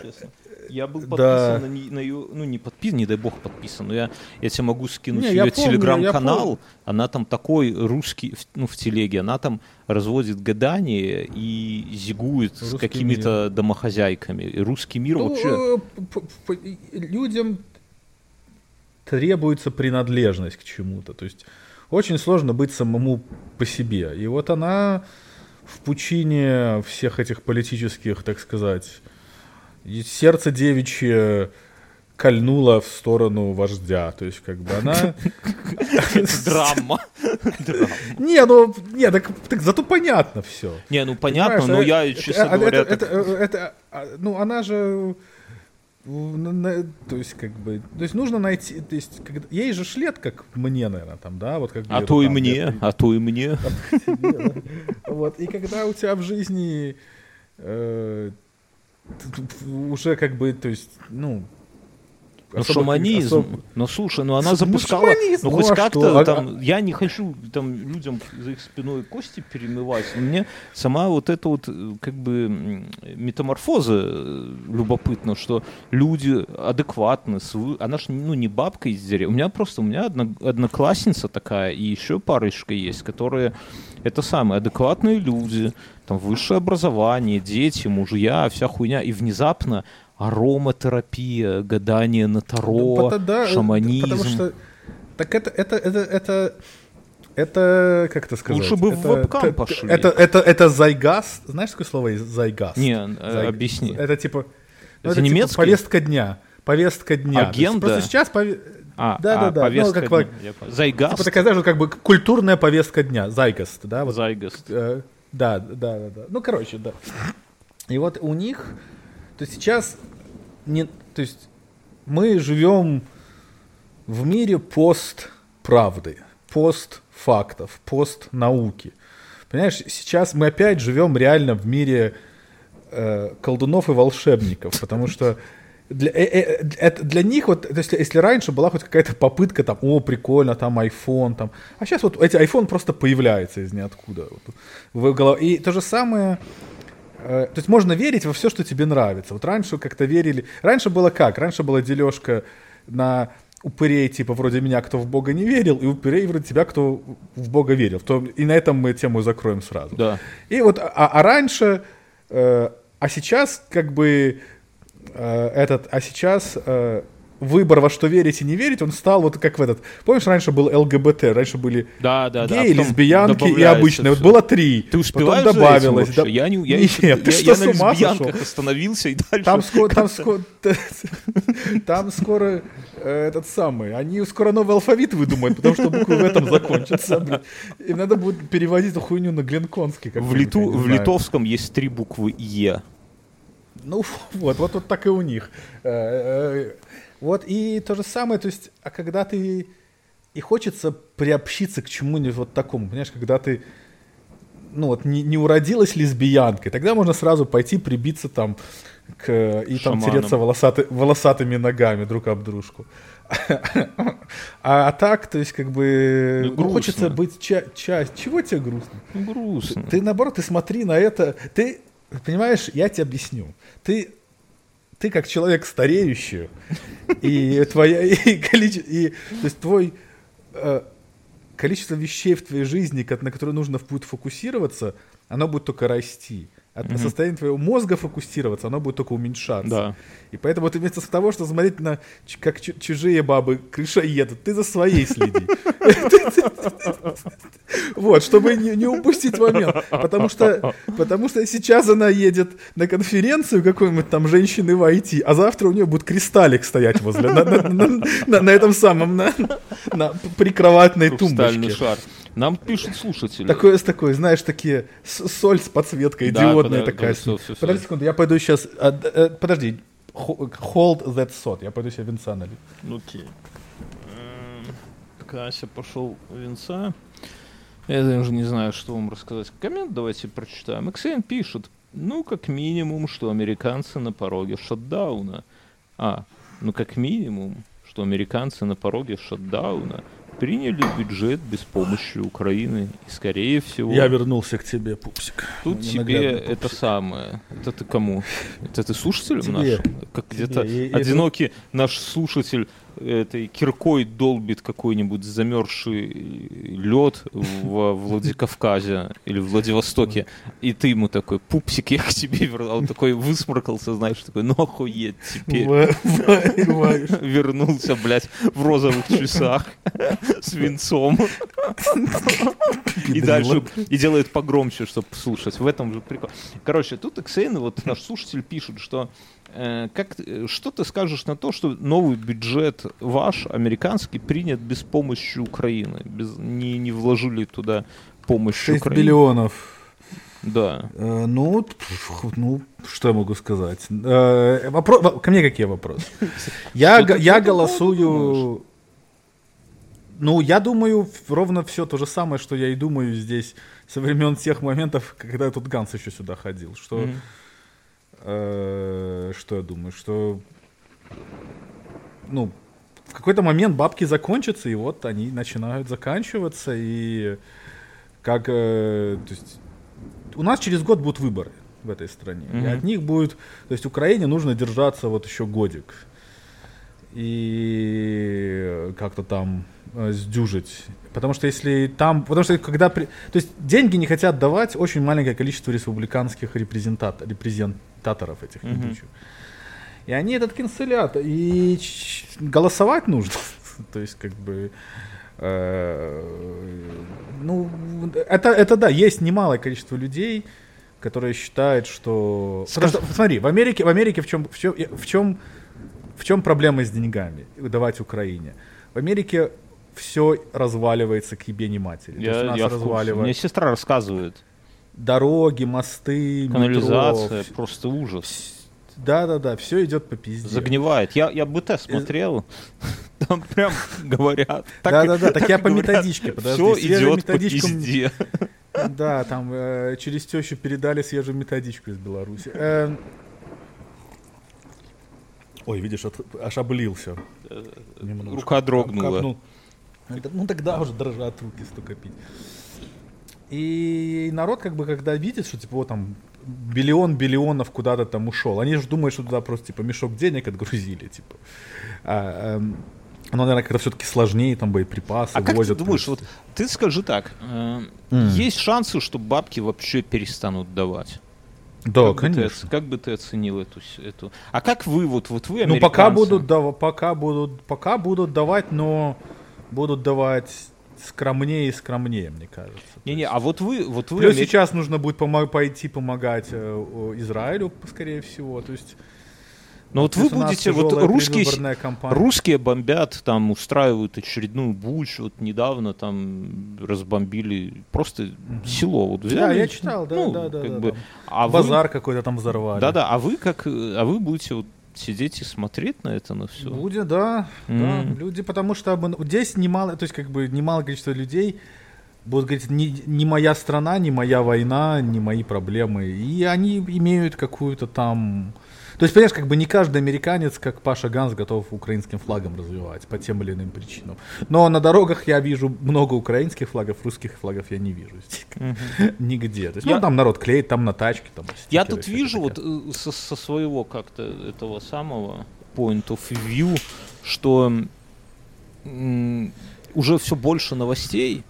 Я был подписан да. на, на ее, ну не подписан, не дай бог подписан, но я, я тебе могу скинуть не, ее телеграм-канал, она там такой русский, ну в телеге, она там разводит гадания и зигует русский с какими-то домохозяйками. И русский мир ну, вообще... Э, людям требуется принадлежность к чему-то, то есть очень сложно быть самому по себе. И вот она в пучине всех этих политических, так сказать, и сердце девичье кольнуло в сторону вождя. То есть, как бы она... [laughs] Драма. [laughs] Не, ну, не, так, так зато понятно все. Не, ну понятно, но я, честно говоря... Это, а, ну, она же... То есть, как бы, то есть нужно найти, то есть, когда, ей же шлет, как мне, наверное, там, да, вот как А то и мне, а то и мне. [laughs] Вот, и когда у тебя в жизни э, уже как бы, то есть, ну, ну, особо, шаманизм. Особо... Ну, слушай, ну она запускала... Ну, ну хоть а как-то там... Я не хочу там людям за их спиной кости перемывать. Но мне сама вот эта вот как бы метаморфоза э, любопытна, что люди адекватны. Свы... Она же ну, не бабка из деревни. У меня просто... У меня одно... одноклассница такая, и еще парочка есть, которые... Это самые адекватные люди, там высшее образование, дети, мужья, вся хуйня. И внезапно ароматерапия, гадание на таро, ну, да, шаманизм. Потому что так это, это, это, это, это, как это сказать? Лучше бы это, в вебкам это, пошли. Это, это, это зайгас. Знаешь, такое слово зайгас? Не, э, Зайг... объясни. Это типа... Ну, это, это немецкий? Типа повестка дня. Повестка дня. Агенда? Просто сейчас... Пове... А, да, а, да, да. Повестка ну, как, дня. Зайгаст? Типа такая, знаешь, как бы культурная повестка дня. Зайгаст, да? Вот, Зайгаст. Э, да, да, да, да. Ну, короче, да. И вот у них то есть сейчас не, то есть мы живем в мире пост правды, пост фактов, постнауки. Понимаешь, сейчас мы опять живем реально в мире э, колдунов и волшебников, потому что для, э, э, для них вот, если, если раньше была хоть какая-то попытка там, о, прикольно, там iPhone, там, а сейчас вот эти iPhone просто появляется из ниоткуда. Вот, в голове. И то же самое, то есть можно верить во все, что тебе нравится. Вот раньше как-то верили, раньше было как? Раньше была дележка на упырей, типа, вроде меня, кто в Бога не верил, и упырей вроде тебя, кто в Бога верил. То, и на этом мы тему закроем сразу. Да. И вот, а, а раньше, э, а сейчас, как бы, э, этот, а сейчас э, выбор во что верить и не верить, он стал вот как в этот. Помнишь, раньше был ЛГБТ, раньше были Да, да, да. геи, А потом лесбиянки и обычные. Вот было три. Ты успеваешь Потом добавилось. да- Я не, я, Нет, еще- ты я, что, я с ума сошел? остановился и дальше. Там скоро, там [laughs] скоро, [laughs] там скоро э, этот самый, они скоро новый алфавит выдумают, потому что буквы в этом закончатся. Им надо будет переводить эту хуйню на Гленконский. в, литу, в литовском есть три буквы Е. Ну [laughs] вот, вот, вот так и у них. Вот и то же самое, то есть, а когда ты и хочется приобщиться к чему-нибудь вот такому, понимаешь, когда ты ну вот не, не уродилась лесбиянкой, тогда можно сразу пойти прибиться там к, и там Шаманом. тереться волосаты, волосатыми ногами друг об дружку. А, а так, то есть, как бы, Ну, грустно. хочется быть ча- часть. Чего тебе грустно? Грустно. Ты наоборот, ты смотри на это. Ты понимаешь, я тебе объясню. Ты ты как человек стареющий, и твоя и количество, и, то есть твой э, количество вещей в твоей жизни, на которые нужно будет фокусироваться, оно будет только расти. А состояние твоего мозга фокусироваться, оно будет только уменьшаться. Да. И поэтому ты вместо того, что смотреть на как чу- чужие бабы крыша едут, ты за своей следи. Вот, чтобы не, упустить момент. Потому что, потому что сейчас она едет на конференцию какой-нибудь там женщины в IT, а завтра у нее будет кристаллик стоять возле, на, этом самом, на, прикроватной тумбочке. шар. Нам пишут слушатели. Такое с такой, знаешь, такие соль с подсветкой, Да, диодная подо- такая. да, всё, всё. Подожди секунду, я пойду сейчас. подожди, Ho- hold that thought. Я пойду себе винца налью. Окей. Эм, Кася пошел венца. Я даже не знаю, что вам рассказать. Коммент давайте прочитаем. XN пишет, ну, как минимум, что американцы на пороге шатдауна. А, ну, как минимум, что американцы на пороге шатдауна приняли бюджет без помощи Украины. И, скорее всего... вернулся к тебе, пупсик. Тут Мой тебе ненаглядный это пупсик. самое. Это ты кому? Это ты слушателям Тебе. нашим? Как где-то одинокий наш слушатель этой киркой долбит какой-нибудь замерзший лед во Владикавказе или в Владивостоке, и ты ему такой, пупсик, я к тебе вернул. Он такой высморкался, знаешь, такой, ну охуеть теперь. Вернулся, блядь, в розовых часах с венцом. И дальше, и делает погромче, чтобы слушать. В этом же прикол. Короче, тут Эксейн, вот наш слушатель пишет, что как, ты- что ты скажешь на то, что новый бюджет ваш, американский, принят без помощи Украины? Без, не, не вложили туда помощь 6 Украины? миллионов. Да. Э, Ну, ну, что я могу сказать? Э, вопро- во- Ко мне какие вопросы? [laughs] Я, я голосую... Ну, я думаю, ровно все то же самое, что я и думаю здесь со времен тех моментов, когда тут Ганс еще сюда ходил. Что, Мгм. Э, что я думаю? Что, ну, в какой-то момент бабки закончатся, и вот они начинают заканчиваться, и как, э, то есть, у нас через год будут выборы в этой стране, и Мгм. от них будет, то есть Украине нужно держаться вот еще годик и как-то там э, сдюжить. Потому что если там, потому что когда, при- то есть деньги не хотят давать очень маленькое количество республиканских репрезентат, репрезентаторов этих ебучих. И они этот канцелят, и голосовать нужно. [laughs] То есть как бы э, ну, это, это да, есть немалое количество людей, которые считают, что... Потому что, смотри, в Америке, в Америке в чем, в чем, в чем, в чем проблема с деньгами давать Украине? В Америке все разваливается к ебени матери. То есть Я, нас я разваливают Мне сестра рассказывает. Дороги, мосты, Канализация, метро. просто ужас. Да-да-да, все идет по пизде. Загнивает. Я, я БТ смотрел. [laughs] Там прям говорят. Да-да-да, так я по методичке, подожди. Все идет по пизде. [laughs] Да, там э, через тещу передали свежую методичку из Беларуси. Э, Ой, видишь, от- аж облился. Немножко. Рука дрогнула. Капнул. Ну тогда уже дрожат руки столько пить. И народ, как бы, когда видит, что типа вот там биллион биллионов куда-то там ушел, они же думают, что туда просто типа мешок денег отгрузили, типа. А, эм, но, наверное, как-то все-таки сложнее, там боеприпасы А как ты возят. думаешь, плюс. вот ты скажи так, э, М. есть шансы, что бабки вообще перестанут давать? Да, как Бы ты, конечно. как бы ты оценил эту, эту? А как вы, вот, вот вы, Ну, пока будут, дава- пока будут, пока будут давать, но будут давать скромнее и скромнее, мне кажется. Не-не, а вот вы, вот вы... Плюс амер- сейчас нужно будет помо- пойти помогать э, Израилю, скорее всего. То есть, Но вот вы плюс у нас будете, вот русские, русские бомбят, там устраивают очередную буч, вот недавно там разбомбили просто село. Вот взяли, Да, я читал, да, ну, да, да. как да, бы, там а вы- Базар какой-то там взорвали. Да-да, а вы как, а вы будете вот сидеть и смотреть на это, на все? Будет, да, да. М. Люди, потому что здесь немало, то есть как бы немало количество людей будут говорить, не, не моя страна, не моя война, не мои проблемы. И они имеют какую-то там... То есть, понимаешь, как бы не каждый американец, как Паша Ганс, готов украинским флагом развивать по тем или иным причинам. Но на дорогах я вижу много украинских флагов, русских флагов я не вижу здесь. [laughs] Нигде. То есть, Я- ну, там народ клеит, там на тачке, там Я стикеры, тут всякое вижу вот э, со, со своего как-то этого самого point of view, что уже все больше новостей,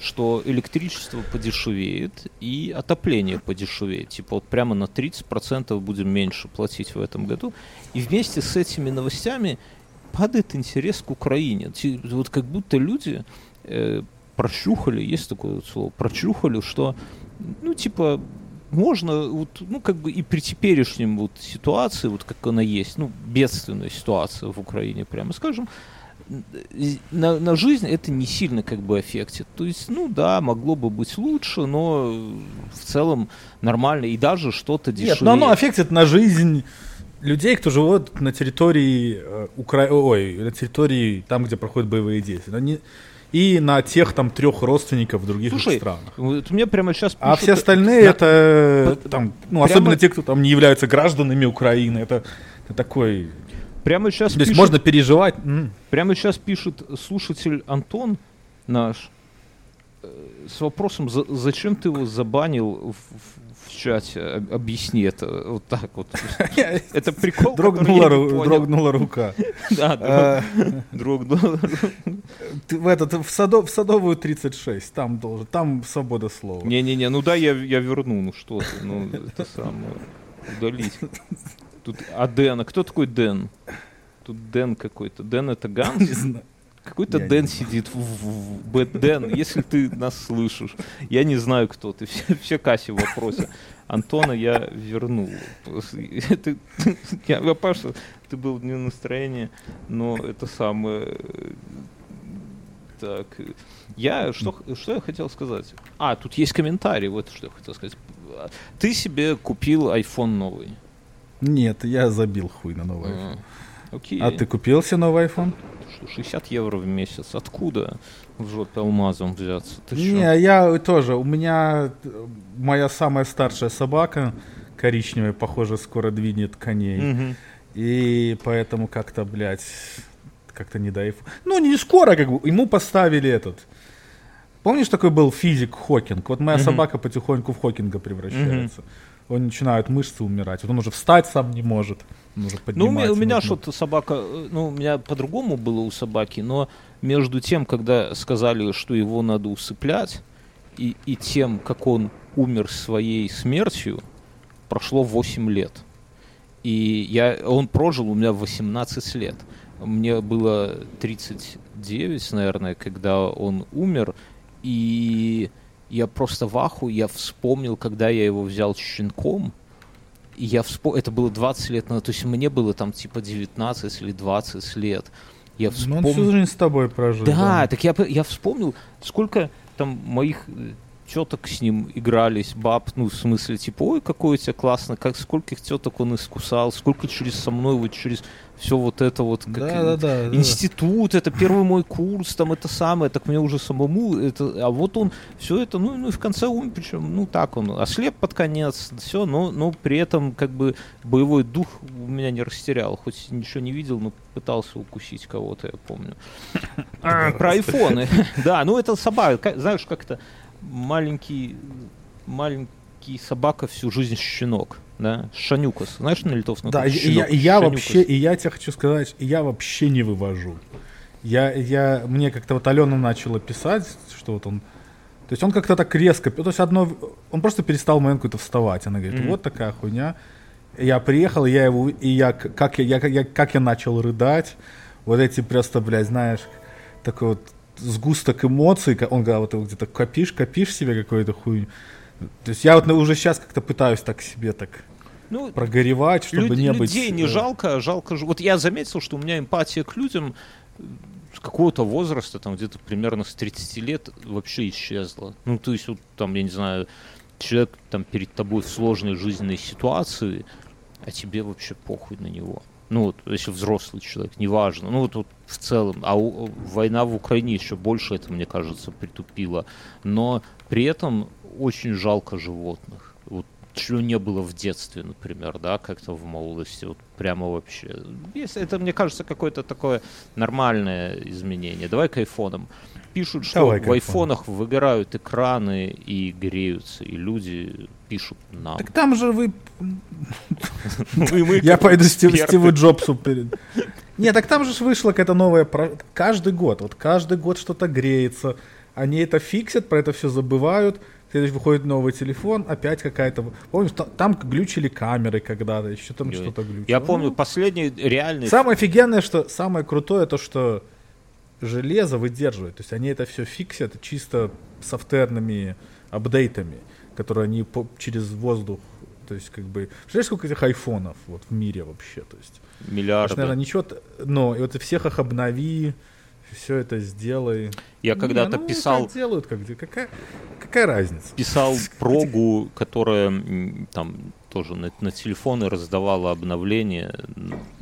что электричество подешевеет и отопление подешевеет. Типа вот прямо на 30% будем меньше платить в этом году. И вместе с этими новостями падает интерес к Украине. Вот как будто люди э, прочухали, есть такое вот слово, прочухали, что, ну, типа, можно, вот, ну, как бы и при теперешнем вот ситуации, вот как она есть, ну, бедственная ситуация в Украине, прямо скажем, на, на жизнь это не сильно как бы аффектит. То есть, ну да, могло бы быть лучше, но в целом нормально. И даже что-то дешевле. Нет, но оно аффектит на жизнь людей, кто живут на территории э, Укра... Ой, на территории там, где проходят боевые действия. Но не- И на тех там трех родственников в других Слушай, странах. Вот мне прямо сейчас А все остальные на- это там, ну, прямо- особенно те, кто там не являются гражданами Украины. Это, это такой. Прямо сейчас То есть пишет- можно переживать. Прямо сейчас пишет слушатель Антон наш э, с вопросом, за- зачем ты его забанил в, в- чате? Об- Объясни это вот так вот. [laughs] Это прикол, Дрогнула, не ру- дрогнула рука. [laughs] Да, дрог- дрогнула. В, этот, в, садо- в садовую 36, там должен, там свобода слова. Не-не-не, ну да, я, я верну, ну что ты, ну это самое, удалить. Тут, а Дэн, а кто такой Дэн? Тут Дэн какой-то. Дэн это Ганс? Не знаю. Какой-то Я Дэн сидит в, в- в- Дэн, если ты нас слышишь. Я не знаю, кто ты. Все, все Касси в вопросе. Антона я вернул. Ты- я что ты был не в настроении, но это самое... Так, я что, что я хотел сказать? А, тут есть комментарий, вот что я хотел сказать. Ты себе купил iPhone новый. Нет, я забил хуй на новый iPhone. А, Окей. А ты купил себе новый iPhone? Что, 60 евро в месяц. Откуда в жопе алмазом взяться? Ты чё? Не, я тоже. У меня э, моя самая старшая собака коричневая, похоже, скоро двинет коней. Мгм. И поэтому как-то, блядь, как-то не до iPhone. Ну, не скоро, как бы. Ему поставили этот. Помнишь, такой был физик Хокинг? Вот моя Мгм. собака потихоньку в Хокинга превращается. Он начинает мышцы умирать. Вот он уже встать сам не может. Он уже Ну, у меня, у меня что-то собака, э, ну, у меня по-другому было у собаки, но между тем, когда сказали, что его надо усыплять, и, и тем, как он умер своей смертью, прошло 8 лет. И я, он прожил у меня 18 лет. Мне было 39, наверное, когда он умер. И я просто в аху, я вспомнил, когда я его взял щенком, и я вспомнил, это было 20 лет назад, то есть мне было там типа 19 или 20 лет. Я Ну, он всю жизнь с тобой прожил. Да, так я, я вспомнил, сколько там моих э, теток с ним игрались, баб, ну, в смысле, типа, ой, какой у тебя классно, как скольких теток он искусал, сколько через со мной, вот через все вот это вот, как Да, да, да, да. институт, это первый мой курс, там это самое, так мне уже самому, это, а вот он все это, ну, ну и в конце ум, причем, ну так он ослеп под конец, все, но, но при этом как бы боевой дух у меня не растерял, хоть ничего не видел, но пытался укусить кого-то, я помню. [laughs] Про айфоны, [laughs] да, ну это собака, знаешь, как-то маленький, маленький собака всю жизнь щенок да, Шанюкас. Знаешь, на литовском? Да, я, и я вообще, и я тебе хочу сказать, я вообще не вывожу. Я, я, мне как-то вот Алена начала писать, что вот он, то есть он как-то так резко, то есть одно, он просто перестал в момент какой-то вставать. Она говорит, mm-hmm. вот такая хуйня. Я приехал, я его, и я, как я, я, я, как я начал рыдать, вот эти просто, блядь, знаешь, такой вот сгусток эмоций, он говорит, вот где-то копишь, копишь себе какую-то хуйню. То есть я вот уже сейчас как-то пытаюсь так себе так ну, прогоревать, чтобы люд, не людей быть... Людей не жалко, жалко... Вот я заметил, что у меня эмпатия к людям с какого-то возраста, там где-то примерно с 30 лет вообще исчезла. Ну, то есть, вот там, я не знаю, человек там перед тобой в сложной жизненной ситуации, а тебе вообще похуй на него. Ну, вот, если взрослый человек, неважно. Ну, вот, вот в целом. А у, война в Украине еще больше это, мне кажется, притупила. Но при этом очень жалко животных. Вот чего не было в детстве, например, да, как-то в молодости, вот прямо вообще. Если это, мне кажется, какое-то такое нормальное изменение. Давай к айфонам. Пишут, что Давай в айфонах выгорают экраны и греются, и люди пишут нам. Так там же вы... [laughs] Я пойду Стиву Джобсу перед... Нет, так там же вышло какая-то новая... Каждый год, вот каждый год что-то греется. Они это фиксят, про это все забывают, Следующий выходит новый телефон, опять какая-то... Помнишь, там глючили камеры когда-то, еще там что-то глючило. Я помню, последний реальный... Самое офигенное, что... Самое крутое, то, что железо выдерживает. То есть они это все фиксят чисто софтверными апдейтами, которые они по, через воздух то есть, как бы, знаешь, сколько этих айфонов вот в мире вообще, то есть. Миллиарды. наверное, ничего, но и вот всех их обнови, все это сделай. Я когда-то ну, писал... Как делают, как, какая, какая разница? Писал [laughs] прогу, которая там тоже на, на телефоны раздавала обновления,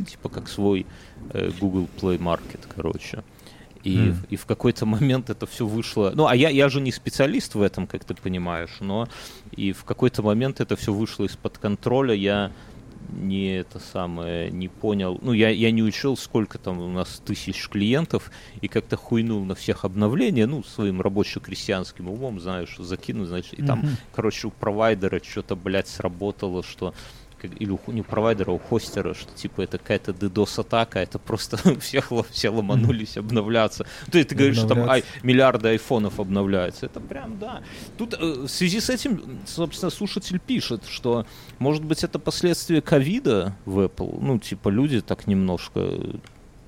типа как свой э, Google Play Market, короче. И, mm. и в какой-то момент это все вышло. Ну, а я, я же не специалист в этом, как ты понимаешь, но и в какой-то момент это все вышло из-под контроля. Я не это самое, не понял, ну, я, я не учел, сколько там у нас тысяч клиентов, и как-то хуйнул на всех обновления, ну, своим рабоче-крестьянским умом, знаешь, закинул, значит, и там, mm-hmm. короче, у провайдера что-то, блядь, сработало, что или у, не у провайдера, а у хостера, что типа это какая-то DDoS-атака, это просто [laughs] всех, все ломанулись обновляться. То есть ты говоришь, что там ай, миллиарды айфонов обновляются. Это прям, да. Тут э, в связи с этим, собственно, слушатель пишет, что, может быть, это последствия ковида в Apple. Ну, типа, люди так немножко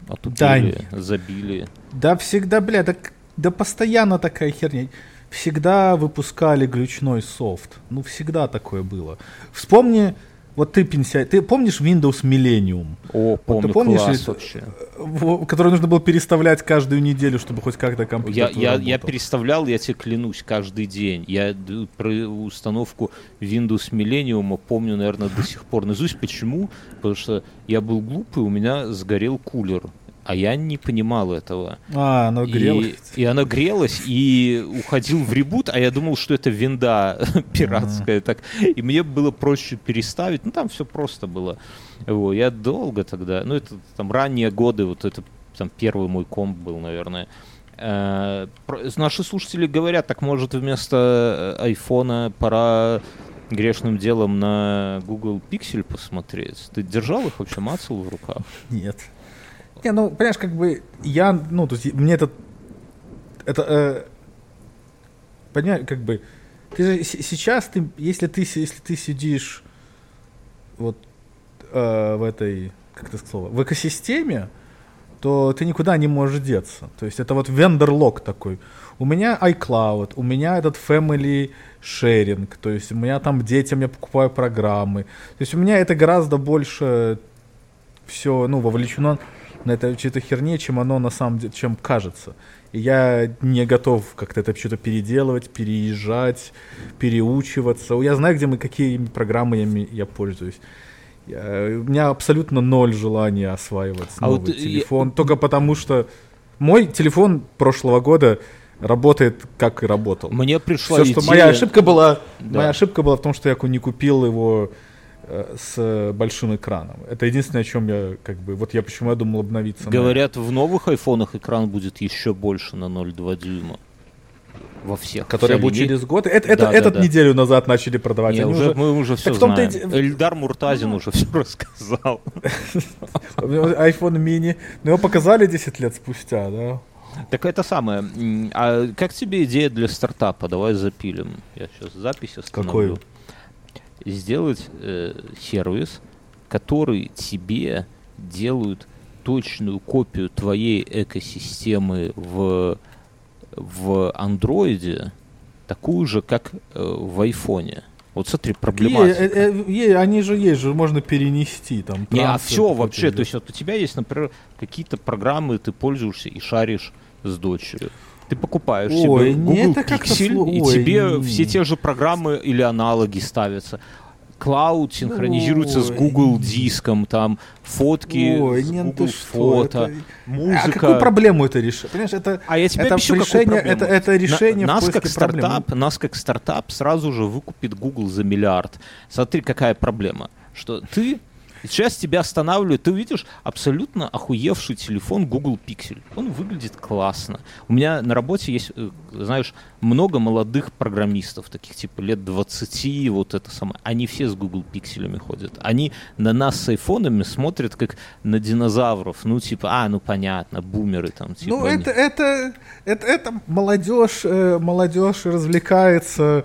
отупили, да, забили. Да, всегда, бля, да, да постоянно такая херня всегда выпускали глючной софт. Ну, всегда такое было. Вспомни вот ты пенсия, ты помнишь Windows Millennium? О, помню, вот ты помнишь, класс вообще. Который нужно было переставлять каждую неделю, чтобы хоть как-то компьютер я, я, я переставлял, я тебе клянусь, каждый день. Я про установку Windows Millennium помню, наверное, до сих пор наизусть. Почему? Потому что я был глупый, у меня сгорел кулер а я не понимал этого. А, оно грелось. И, и оно грелось, и уходил в ребут, а я думал, что это винда [laughs] пиратская. Mm-hmm. Так, и мне было проще переставить. Ну, там все просто было. Вот, я долго тогда, ну, это там ранние годы, вот это там первый мой комп был, наверное. Э, наши слушатели говорят, так может вместо э, айфона пора грешным делом на Google Pixel посмотреть. Ты держал их вообще, мацал в руках? Нет. Не, ну, понимаешь, как бы я, ну, то есть мне это, это, э, понимаешь, как бы, ты же сейчас, ты, если ты, если ты сидишь вот э, в этой, как это слово, в экосистеме, то ты никуда не можешь деться. То есть это вот вендор лог такой. У меня iCloud, у меня этот family sharing, то есть у меня там детям я покупаю программы. То есть у меня это гораздо больше все, ну, вовлечено на этой чьей-то херне, чем оно на самом деле, чем кажется. И я не готов как-то это что-то переделывать, переезжать, переучиваться. Я знаю, где мы, какие программы я, я пользуюсь. Я, у меня абсолютно ноль желания осваивать а новый вот телефон. Я... Только потому что мой телефон прошлого года работает как и работал. Мне пришла Все, идея... что моя ошибка была, да. моя ошибка была в том, что я не купил его э, с большим экраном. Это единственное, о чем я как бы вот я почему я думал обновиться. Говорят, на... в новых айфонах экран будет еще больше на 0,2 дюйма во всех. Которые будут через год. Это, это, да, этот да. неделю назад начали продавать. Не, уже, мы уже все знаем. И... Эльдар Муртазин уже все рассказал. [laughs] iPhone mini. Но его показали 10 лет спустя, да? Так это самое. А как тебе идея для стартапа? Давай запилим. Я сейчас запись остановлю. Какой? Сделать э, сервис, который тебе делают точную копию твоей экосистемы в в андроиде такую же, как э, в айфоне. Вот смотри, проблематика. Е, е, е, они же есть же, можно перенести там. Не, а все вообще, то есть вот у тебя есть, например, какие-то программы, ты пользуешься и шаришь с дочерью. Ты покупаешь Ой, себе Google Pixel, и Ой, тебе не. все те же программы или аналоги ставятся. Cloud синхронизируется Ой. с Google диском, там фотки Ой, с Google фото, это... музыка. А какую проблему это решает? Понимаешь, это, а я тебе это объясню, решение, это, это решение На, нас как стартап, проблем. нас как стартап сразу же выкупит Google за миллиард. Смотри, какая проблема, что ты Сейчас тебя останавливают, ты увидишь абсолютно охуевший телефон Google Pixel. Он выглядит классно. У меня на работе есть, э, знаешь, много молодых программистов, таких типа лет 20, вот это самое. Они все с Google Пикселями ходят. Они на нас с айфонами смотрят как на динозавров. Ну, типа, а, ну понятно, бумеры там. Типа, ну, это, они... это, это, это молодежь, э, молодежь развлекается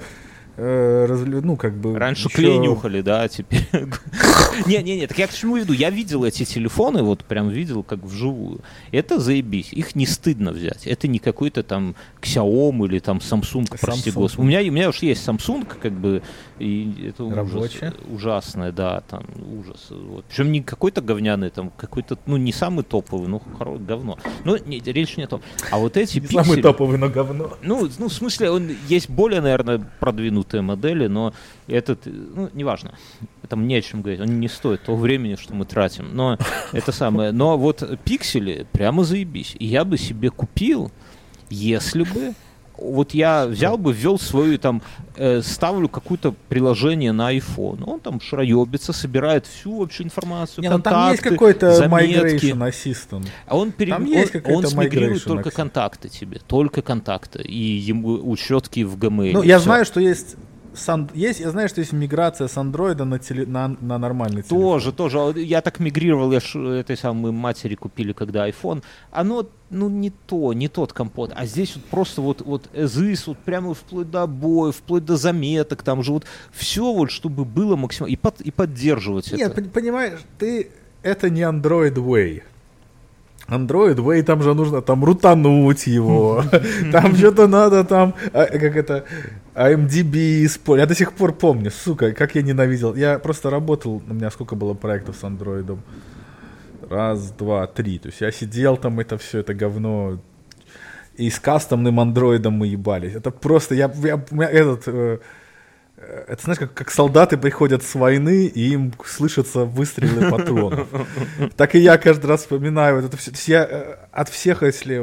разлю... ну, как бы... Раньше еще... клей нюхали, да, а теперь... [laughs] Не-не-не, так я к чему веду? Я видел эти телефоны, вот прям видел как вживую. Это заебись. Их не стыдно взять. Это не какой-то там Xiaomi или там Samsung, прости господи. У меня, у меня уж есть Samsung, как бы, и это ужас, ужасное, да, там, ужас. Вот. Причем не какой-то говняный, там, какой-то, ну, не самый топовый, ну, хоро... говно. Ну, не, речь не о том. А вот эти не самый топовый, но говно. Ну, ну, в смысле, он есть более, наверное, продвинутый продвинутые модели, но этот, ну, неважно, там не о чем говорить, он не стоит того времени, что мы тратим, но [laughs] это самое, но вот пиксели прямо заебись, и я бы себе купил, если бы вот я взял бы, ввел свою там, э, ставлю какое-то приложение на iPhone, он там шароебится, собирает всю вообще информацию, Не, контакты, ну, там есть какой-то migration assistant. А он, пере... там есть он, он смигрирует только контакты тебе, только контакты, и ему учетки в Gmail. Ну, я все. знаю, что есть с есть, я знаю, что есть миграция с андроида на, теле, на, на нормальный телефон. Тоже, тоже. А я так мигрировал, я ш, этой самой матери купили, когда iPhone. Оно, ну, не то, не тот компот. А здесь вот просто вот, вот as вот прямо вплоть до обоев, вплоть до заметок, там же вот все вот, чтобы было максимально, и, под, и поддерживать Нет, это. понимаешь, ты, это не Android Way. Android Way, там же нужно там рутануть его, [laughs] там что-то надо там, а, как это, AMDB использовать. Я до сих пор помню, сука, как я ненавидел. Я просто работал, у меня сколько было проектов с андроидом. Раз, два, три. То есть я сидел там, это все, это говно. И с кастомным андроидом мы ебались. Это просто, я, я этот... Э, это знаешь, как, как солдаты приходят с войны, и им слышатся выстрелы патронов. Так и я каждый раз вспоминаю это все. Я э, от всех, если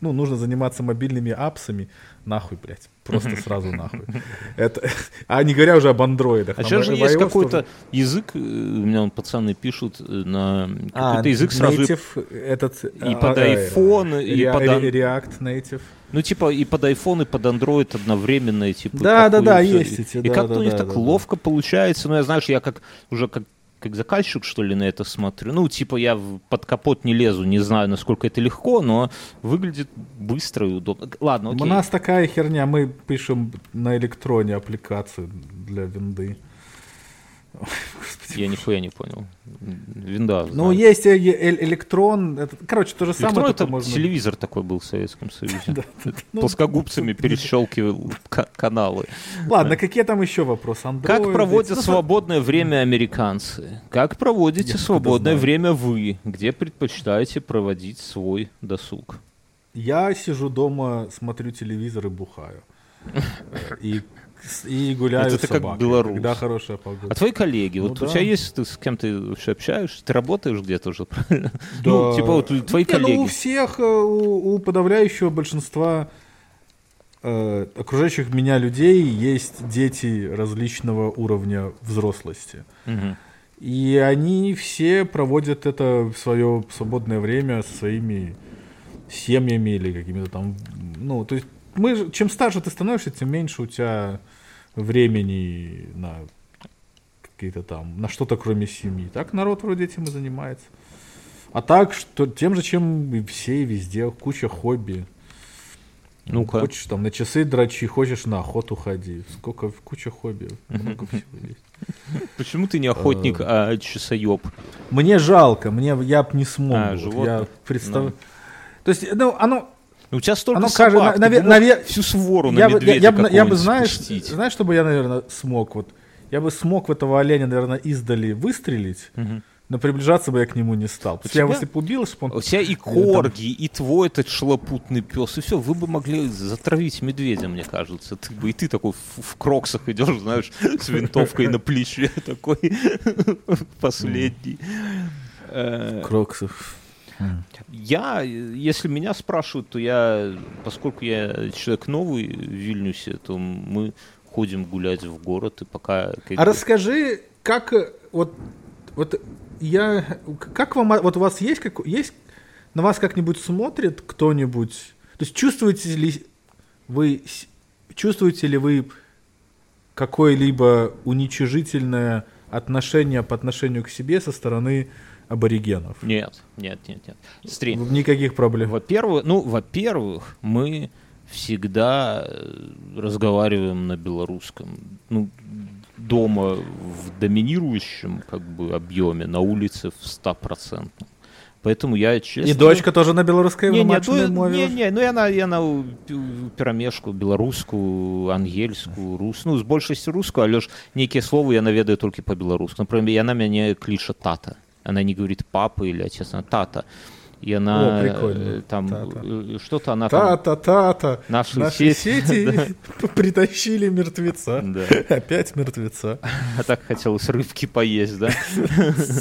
ну, нужно заниматься мобильными апсами, нахуй, блядь. Просто [laughs] сразу нахуй. Это, а не говоря уже об андроидах. А сейчас же есть какой-то язык, э, у меня он пацаны пишут э, на какой-то а, язык сразу. Native, этот, и а, под iPhone, и под... React Native. Ну, типа, и под iPhone, и под Android одновременно, типа. Да, да, да, есть эти. И да, как-то да, у них да, так да, ловко да. получается. Ну, я знаешь, я как уже как как заказчик, что ли, на это смотрю. Ну, типа, я под капот не лезу, не знаю, насколько это легко, но выглядит быстро и удобно. Ладно, окей. У нас такая херня, мы пишем на электроне аппликацию для винды. Я нихуя не понял. Винда. Ну, знаю. есть э- э- электрон. это- короче, то же самое. Электрон это можно- телевизор такой был в Советском Союзе. [laughs] Ну, Плоскогубцами [laughs] перещелкивал ка- каналы. Ладно, какие там еще вопросы? Как проводят Ну, свободное время американцы? Как проводите свободное время вы? Где предпочитаете проводить свой досуг? Я сижу дома, смотрю телевизор и бухаю. [laughs] И, и гуляю Это ты как собакой, белорус. когда хорошая погода. А твои коллеги, Ну вот да. у тебя есть, ты с кем ты вообще общаешься? Ты работаешь где-то уже, [laughs] правильно? Да. Ну, типа вот твои Не, ну, у коллеги. всех, э, у, у подавляющего большинства э, окружающих меня людей есть дети различного уровня взрослости. Мгм. И они все проводят это в свое свободное время со своими семьями или какими-то там... Ну, то есть мы, чем старше ты становишься, тем меньше у тебя времени на какие-то там, на что-то кроме семьи. Так народ вроде этим и занимается. А так, что тем же, чем и все и везде, куча хобби. Ну-ка. Хочешь там на часы дрочи, хочешь на охоту ходи. Сколько, куча хобби, много [laughs] всего есть. Почему ты не охотник, а часоеб? Мне жалко, мне я б не смог. А, вот, животных? я представ... То есть, ну, оно, У тебя столько Оно собак, кажется, ты наве- бы мог наве- всю свору на я, бы, я, медведя я, бы, я бы, знаешь, спустить. знаешь, что бы я, наверное, смог? Вот, я бы смог в этого оленя, наверное, издали выстрелить, Мгм. но приближаться бы я к нему не стал. Я его, тебя- если бы убил, чтобы он... У тебя и корги, и твой этот шлопутный пес, и все, вы бы могли затравить медведя, мне кажется. Ты бы и ты такой в, в кроксах идешь, знаешь, с винтовкой на плече, [laughs] такой [laughs] последний. Э, Я, если меня спрашивают, то я, поскольку я человек новый в Вильнюсе, то мы ходим гулять в город, и пока... А расскажи, как вот, вот я, как вам, вот у вас есть, как, есть на вас как-нибудь смотрит кто-нибудь, то есть чувствуете ли вы, чувствуете ли вы какое-либо уничижительное отношение по отношению к себе со стороны аборигенов? Нет, нет, нет, нет. Смотри, Никаких проблем. Во-первых, ну, во-первых, мы всегда э, разговариваем на белорусском. Ну, дома в доминирующем как бы объеме, на улице в стопроцентном. Поэтому я честно... И дочка тоже на белорусской не, не, матчной ду- мове? не, не, ну яна яна ў пю- перамешку беларускую ангельскую рус ну з большасці рускую але ж нейкія словы яна ведаю толькі по-беларуску например яна мяне кліча тата она не говорит папа или отец она тата и она О, прикольно. э, там Тата. э, что-то она там Та-та, та-та. Наши Наши сети, сети [laughs] [laughs] притащили мертвеца. да. [laughs] Опять мертвеца. а так хотелось рыбки поесть да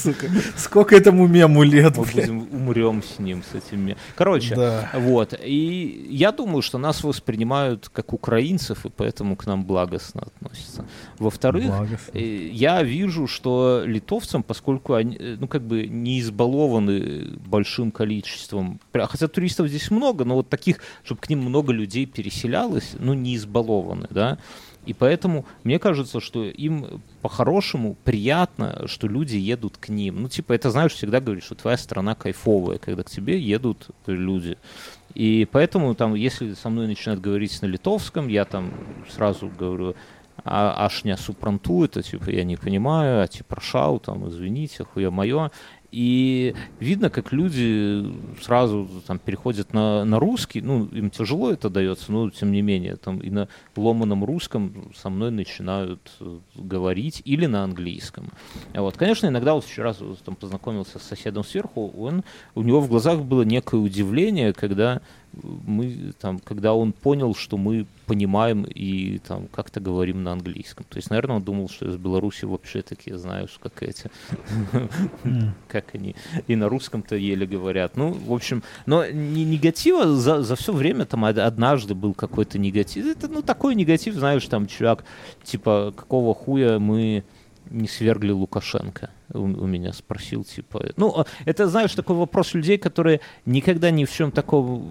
Сука. Сколько этому мему лет, мы блядь. будем умрем с ним с этим ме- короче Да. Вот. И я думаю, что нас воспринимают как украинцев, и поэтому к нам благостно относятся. Во-вторых, Благостно. э, я вижу, что литовцам, поскольку они, ну, как бы не избалованы большим количеством, пря- хотя туристов здесь много, но вот таких, чтобы к ним много людей переселялось, ну, не избалованы, да, и поэтому мне кажется, что им по-хорошему приятно, что люди едут к ним. Ну, типа, это, знаешь, всегда говоришь, что твоя страна кайфовая, когда к тебе едут люди. И поэтому, там, если со мной начинают говорить на литовском, я там сразу говорю, а, аж супранту, это, типа, я не понимаю, а типа, шау, там, извините, хуя мое. И видно, как люди сразу там переходят на, на русский, ну, им тяжело это дается, но тем не менее, там и на ломаном русском со мной начинают э, говорить или на английском. А Вот, конечно, иногда вот вчера там познакомился с соседом сверху, он, у него в глазах было некое удивление, когда мы там, когда он понял, что мы понимаем и там как-то говорим на английском. То есть, наверное, он думал, что из Беларуси вообще такие, знаешь, как эти, [laughs] как они и на русском-то еле говорят. Ну, в общем, но не негатива за, за все время там од- однажды был какой-то негатив. Это, ну, такой негатив, знаешь, там чувак, типа, какого хуя мы не свергли Лукашенко? У, у меня спросил, типа. Ну, а, это, знаешь, такой вопрос людей, которые никогда ни в чем такого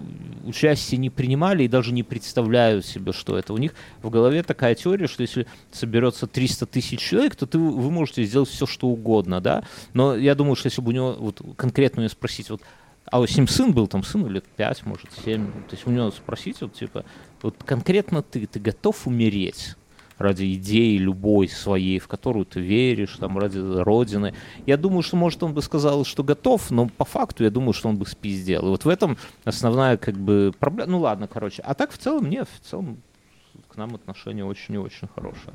участия не принимали и даже не представляют себе, что это. У них в голове такая теория, что если соберется 300 тысяч человек, то ты, вы можете сделать все, что угодно, да? Но я думаю, что если бы у него вот, конкретно ее спросить, вот, а с ним сын был, там сыну лет 5, может, 7, то есть у него спросить, вот, типа, вот конкретно ты, ты готов умереть? Ради идеи любой своей, в которую ты веришь, там, ради Родины. Я думаю, что, может, он бы сказал, что готов, но по факту я думаю, что он бы спиздел. И вот в этом основная, как бы, проблема. Ну, ладно, короче. А так, в целом, нет, в целом к нам отношение очень и очень хорошее.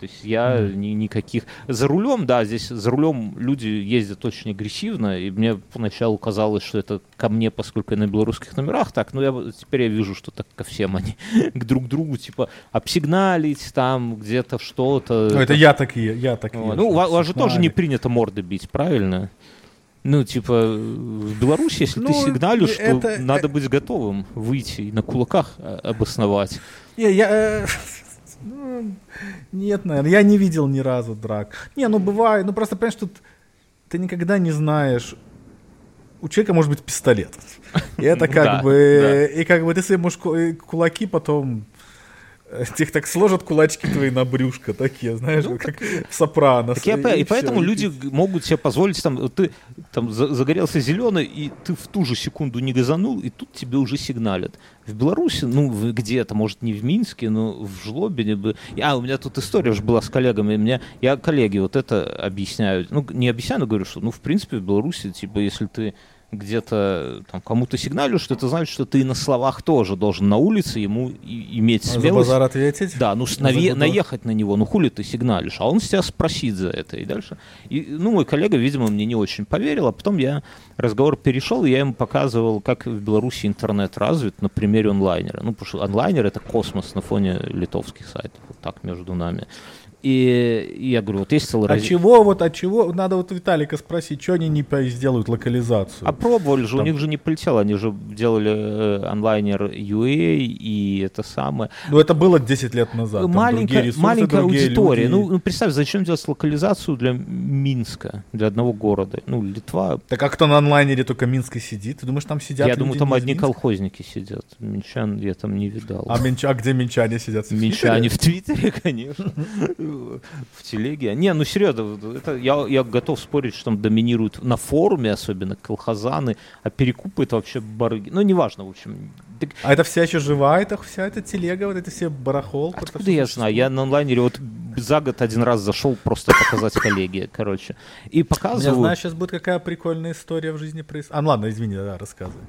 То есть я mm. ни, никаких... За рулем, да, здесь за рулем люди ездят очень агрессивно, и мне поначалу казалось, что это ко мне, поскольку я на белорусских номерах, так, но я, теперь я вижу, что так ко всем они, [laughs] к друг другу, типа, обсигналить там где-то что-то. Ну, это я такие, я такие. Вот. Ну, у вас, же тоже не принято морды бить, правильно? Ну, типа, в Беларуси, если ну, ты сигналишь, это... то надо быть готовым выйти и на кулаках а, обосновать. Не, я... Ну, нет, наверное, я не видел ни разу драк. Не, ну бывает, ну просто понимаешь, тут ты никогда не знаешь, у человека может быть пистолет. И это [laughs] как бы, и как бы ты свои можешь кулаки потом [laughs] Тех так сложат кулачки твои на брюшко, такие, знаешь, ну, как так... сопрано. Так я, и, и поэтому люди и... могут себе позволить, там, ты там загорелся зеленый, и ты в ту же секунду не газанул, и тут тебе уже сигналят. В Беларуси, ну, где-то, может, не в Минске, но в Жлобине бы... А, у меня тут история уже была с коллегами, меня, я коллеги вот это объясняю, ну, не объясняю, но говорю, что, ну, в принципе, в Беларуси, типа, если ты где-то там кому-то сигналю, что это значит, что ты на словах тоже должен на улице ему и, иметь смелость. За базар ответить? Да, ну наве- наехать на него, ну хули ты сигналишь, а он тебя спросит за это и дальше. И, ну, мой коллега, видимо, мне не очень поверил, а потом я разговор перешел, и я ему показывал, как в Беларуси интернет развит на примере онлайнера. Ну, потому что онлайнер — это космос на фоне литовских сайтов, вот так между нами. И, я говорю, вот есть целый А чего вот, от чего, надо вот Виталика спросить, что они не сделают локализацию? А пробовали же, Там... у них же не полетело, они же делали э, онлайнер UA и это самое. Ну это было 10 лет назад. Маленькая, ресурсы, маленькая аудитория. Ну, ну представь, зачем делать локализацию для Минска, для одного города? Ну, Литва... Так а кто на онлайнере только Минска сидит? Ты думаешь, там сидят Я думаю, там одни Минска? колхозники сидят. Минчан я там не видал. А, минча, а где минчане сидят? Минчане в Твиттере, [laughs] конечно [laughs] в телеге. Не, ну серьезно, это, я, я готов спорить, что там доминируют на форуме, особенно колхозаны, а перекупы это вообще барыги. Ну, неважно, в общем. А это вся еще живая, это вся эта телега, вот эти все барахол. Откуда я знаю? Я на онлайнере вот за год один раз зашел просто показать коллеге, короче. И показываю... Я знаю, сейчас будет какая прикольная история в жизни происходит. А, ну ладно, извини, да, рассказывай.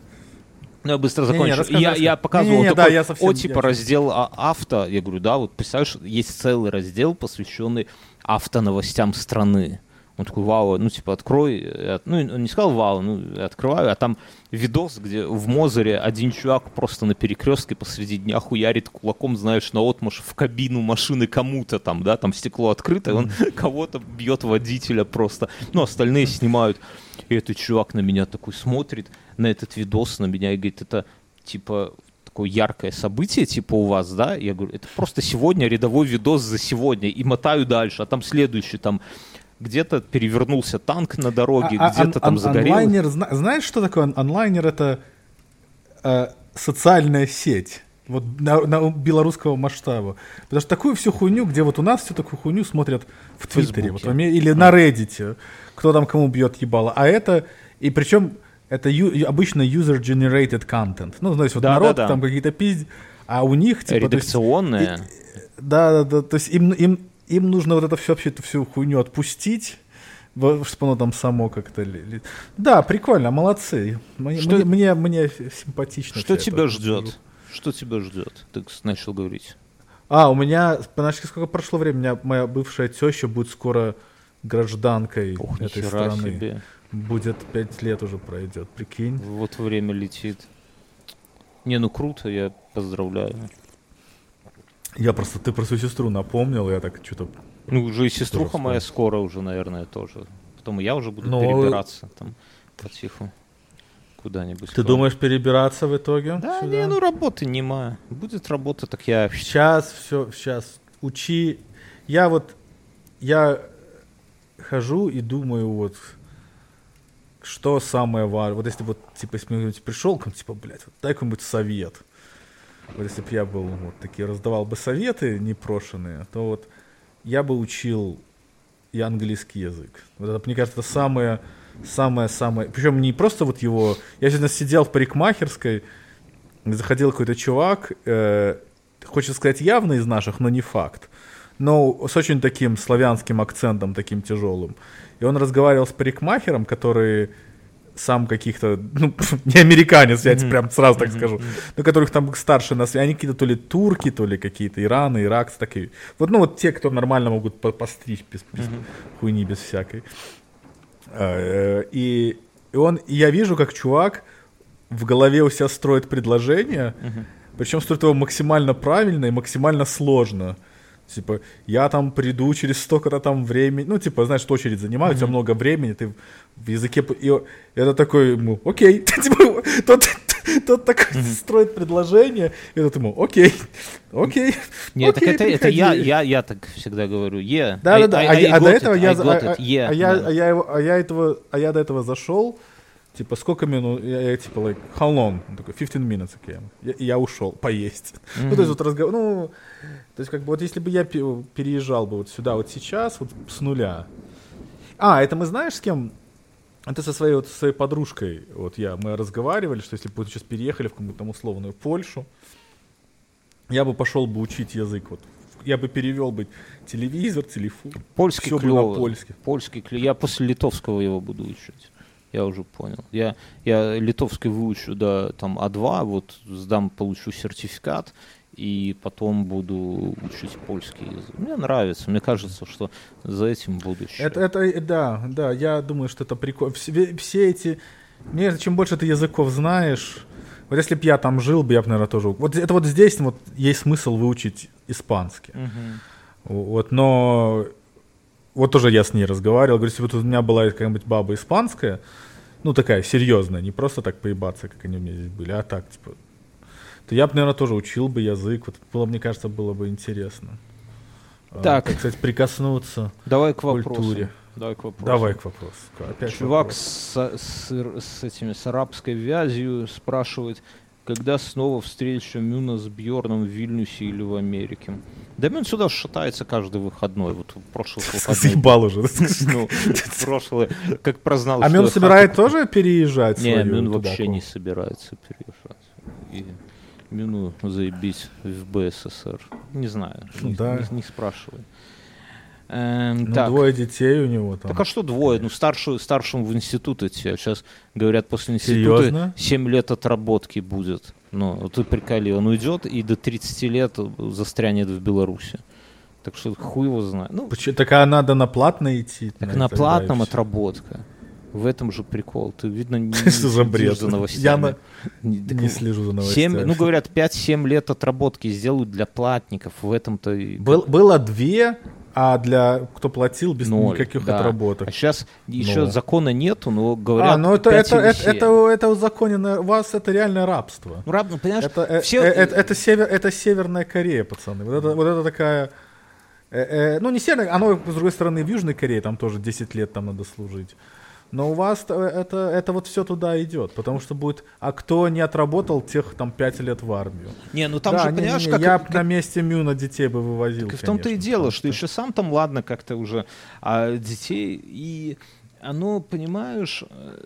Ну, я быстро закончу. Не, не, я, я показывал не, не, такой, да, я совсем, о, типа, я... раздел а, авто. Я говорю, да, вот представляешь, есть целый раздел, посвященный автоновостям страны. Он такой, вау, ну, типа, открой. Ну, он не сказал вау, ну, открываю, а там видос, где в Мозере один чувак просто на перекрестке посреди дня хуярит кулаком, знаешь, на отмаш в кабину машины кому-то там, да, там стекло открыто, и он [laughs] кого-то бьет водителя просто. Ну, остальные снимают. И этот чувак на меня такой смотрит, на этот видос, на меня, и говорит, это, типа, такое яркое событие, типа у вас, да? Я говорю, это просто сегодня рядовой видос за сегодня, и мотаю дальше, а там следующий, там где-то перевернулся танк на дороге, а, где-то а, там загорелось. Онлайнер, знаешь, что такое онлайнер? Это э, социальная сеть. Вот на, на белорусского масштаба. Потому что такую всю хуйню, где вот у нас всю такую хуйню смотрят в Твиттере вот, или а. на Reddit, кто там кому бьет ебало. А это, и причем это ю, обычно user-generated content. Ну, знаешь, вот да, народ да, да. там какие-то пизд... А у них, типа... Редакционные. Есть, да, да, да. То есть им, им, им нужно вот это все, вообще эту всю хуйню отпустить, чтобы оно там само как-то... Да, прикольно, молодцы. Мне, что, мне, мне, мне симпатично. Что тебя ждет? Что тебя ждет? Ты начал говорить. А, у меня, значит, сколько прошло времени, у меня моя бывшая теща будет скоро гражданкой Ох, этой страны. Себе. Будет пять лет уже пройдет, прикинь. Вот время летит. Не, ну круто, я поздравляю. Я просто, ты про свою сестру напомнил, я так что-то... Ну, уже и сеструха моя скоро уже, наверное, тоже. Потом я уже буду Но... Ну, перебираться там потиху куда-нибудь. Ты думаешь перебираться в итоге? Да, сюда? не, ну работы нема. Будет работа, так я... Сейчас все, сейчас учи. Я вот, я хожу и думаю вот, что самое важное. Вот если вот, типа, если бы пришел к типа, блядь, вот дай какой-нибудь совет. Вот если бы я был, вот такие, раздавал бы советы непрошенные, то вот я бы учил и английский язык. Вот это, мне кажется, это самое, самое, самое... Причем не просто вот его... Я сегодня сидел в парикмахерской, заходил какой-то чувак, э, хочется сказать, явно из наших, но не факт. Но с очень таким славянским акцентом, таким тяжелым. И он разговаривал с парикмахером, который сам каких-то, ну, [laughs] не американец, я тебе прям сразу так скажу, но которых там старше нас, они какие-то то ли турки, то ли какие-то Ираны, иракцы, такие. Вот, ну, вот те, кто нормально могут постричь без, без хуйни, без всякой. А, э, и, и он, и я вижу, как чувак в голове у себя строит предложение, причем строит его максимально правильно и максимально сложно. Типа, я там приду через столько-то там времени. Ну, типа, знаешь, очередь занимаю, mm-hmm. у тебя много времени, ты в языке... И это такой ему, окей. [laughs] типа, тот, тот такой mm-hmm. строит предложение, и этот ему, окей, окей. Нет, окей, так это, это я, я, я так всегда говорю, yeah. Да, да, да. А, а, а до этого я... А, yeah, а, я, а, я его, а я этого, а я до этого зашел, типа, сколько минут, я, я типа, like, how long? Он такой, 15 minutes, okay. Я, я ушел поесть. Mm-hmm. Ну, то есть вот разговор, ну, то есть как бы вот если бы я переезжал бы вот сюда вот сейчас, вот с нуля. А, это мы знаешь с кем? Это со своей вот со своей подружкой, вот я, мы разговаривали, что если бы сейчас переехали в какую-то там условную Польшу, я бы пошел бы учить язык, вот я бы перевел бы телевизор, телефон. Польский клево. Польский. Польский клево. Я после литовского его буду учить я уже понял. Я, я литовский выучу до там А2, вот сдам, получу сертификат, и потом буду учить польский язык. Мне нравится, мне кажется, что за этим будущее. Это, это да, да, я думаю, что это прикольно. Все, все эти, мне чем больше ты языков знаешь, вот если бы я там жил, бы я бы, наверное, тоже... Вот это вот здесь вот есть смысл выучить испанский. Угу. Вот, но вот тоже я с ней разговаривал, говорю, если бы тут у меня была какая-нибудь баба испанская, ну такая серьезная, не просто так поебаться, как они у меня здесь были, а так, типа, то я бы, наверное, тоже учил бы язык, вот было, мне кажется, было бы интересно. А, так. А, кстати, прикоснуться Давай к вопросу. культуре. Давай к вопросу. Давай к вопросу. Опять Чувак вопрос. С, с, с этими с арабской вязью спрашивает, когда снова встреча Мюна с Бьорном в Вильнюсе или в Америке. Да Мюн сюда шатается каждый выходной. Вот прошлый [laughs] выходной. Заебал уже. [laughs] Ну, прошлый, как прознал. А Мюн собирает тоже переезжать? Не, Мюн вообще не собирается переезжать. И Мюну заебись в БССР. Не знаю, не, не спрашивай. Эм, ну, так. двое детей у него там. Так а что двое? Ну, старшую, старшему в институт идти. А сейчас, говорят, после института Серьезно? 7 лет отработки будет. Ну, вот ты приколи, он уйдет и до 30 лет застрянет в Беларуси. Так что хуй его знает. Ну, Почему? Так а надо на платно идти? Так на платном отработка. В этом же прикол. Ты, видно, [laughs] не, Что за бред? за новостями. Я на... [laughs] не, слежу за новостями. 7, ну, говорят, 5-7 лет отработки сделают для платников. В этом-то... Был, было две а для кто платил без Ноль, никаких да. отработок. А сейчас еще но. закона нету, но говорят. А, ну это это это, это это узаконено. У вас это реальное рабство. Ну раб, ну, понимаешь? Это э, все... это, это, это север это северная Корея, пацаны. Вот это вот это такая. Э, э, ну не северная, оно с другой стороны в Южной Корее там тоже 10 лет там надо служить. Но у вас это, это вот все туда идет, потому что будет... А кто не отработал тех там пять лет в армию? Не, ну там да, же, не, понимаешь, не, как... Я как... на месте Мюна детей бы вывозил, так В том-то и дело, что еще сам там, ладно, как-то уже, а детей и оно, понимаешь, э,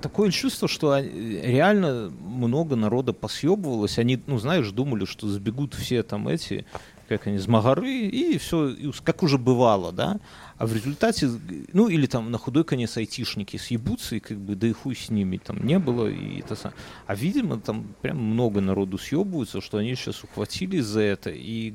такое чувство, что реально много народа посъебывалось. Они, ну, знаешь, думали, что забегут все там эти, как они, змагары, и все, как уже бывало, да а в результате, ну или там на худой конец айтишники съебутся, и как бы да и хуй с ними там не было, и это сам. А видимо, там прям много народу съебываются, что они сейчас ухватились за это, и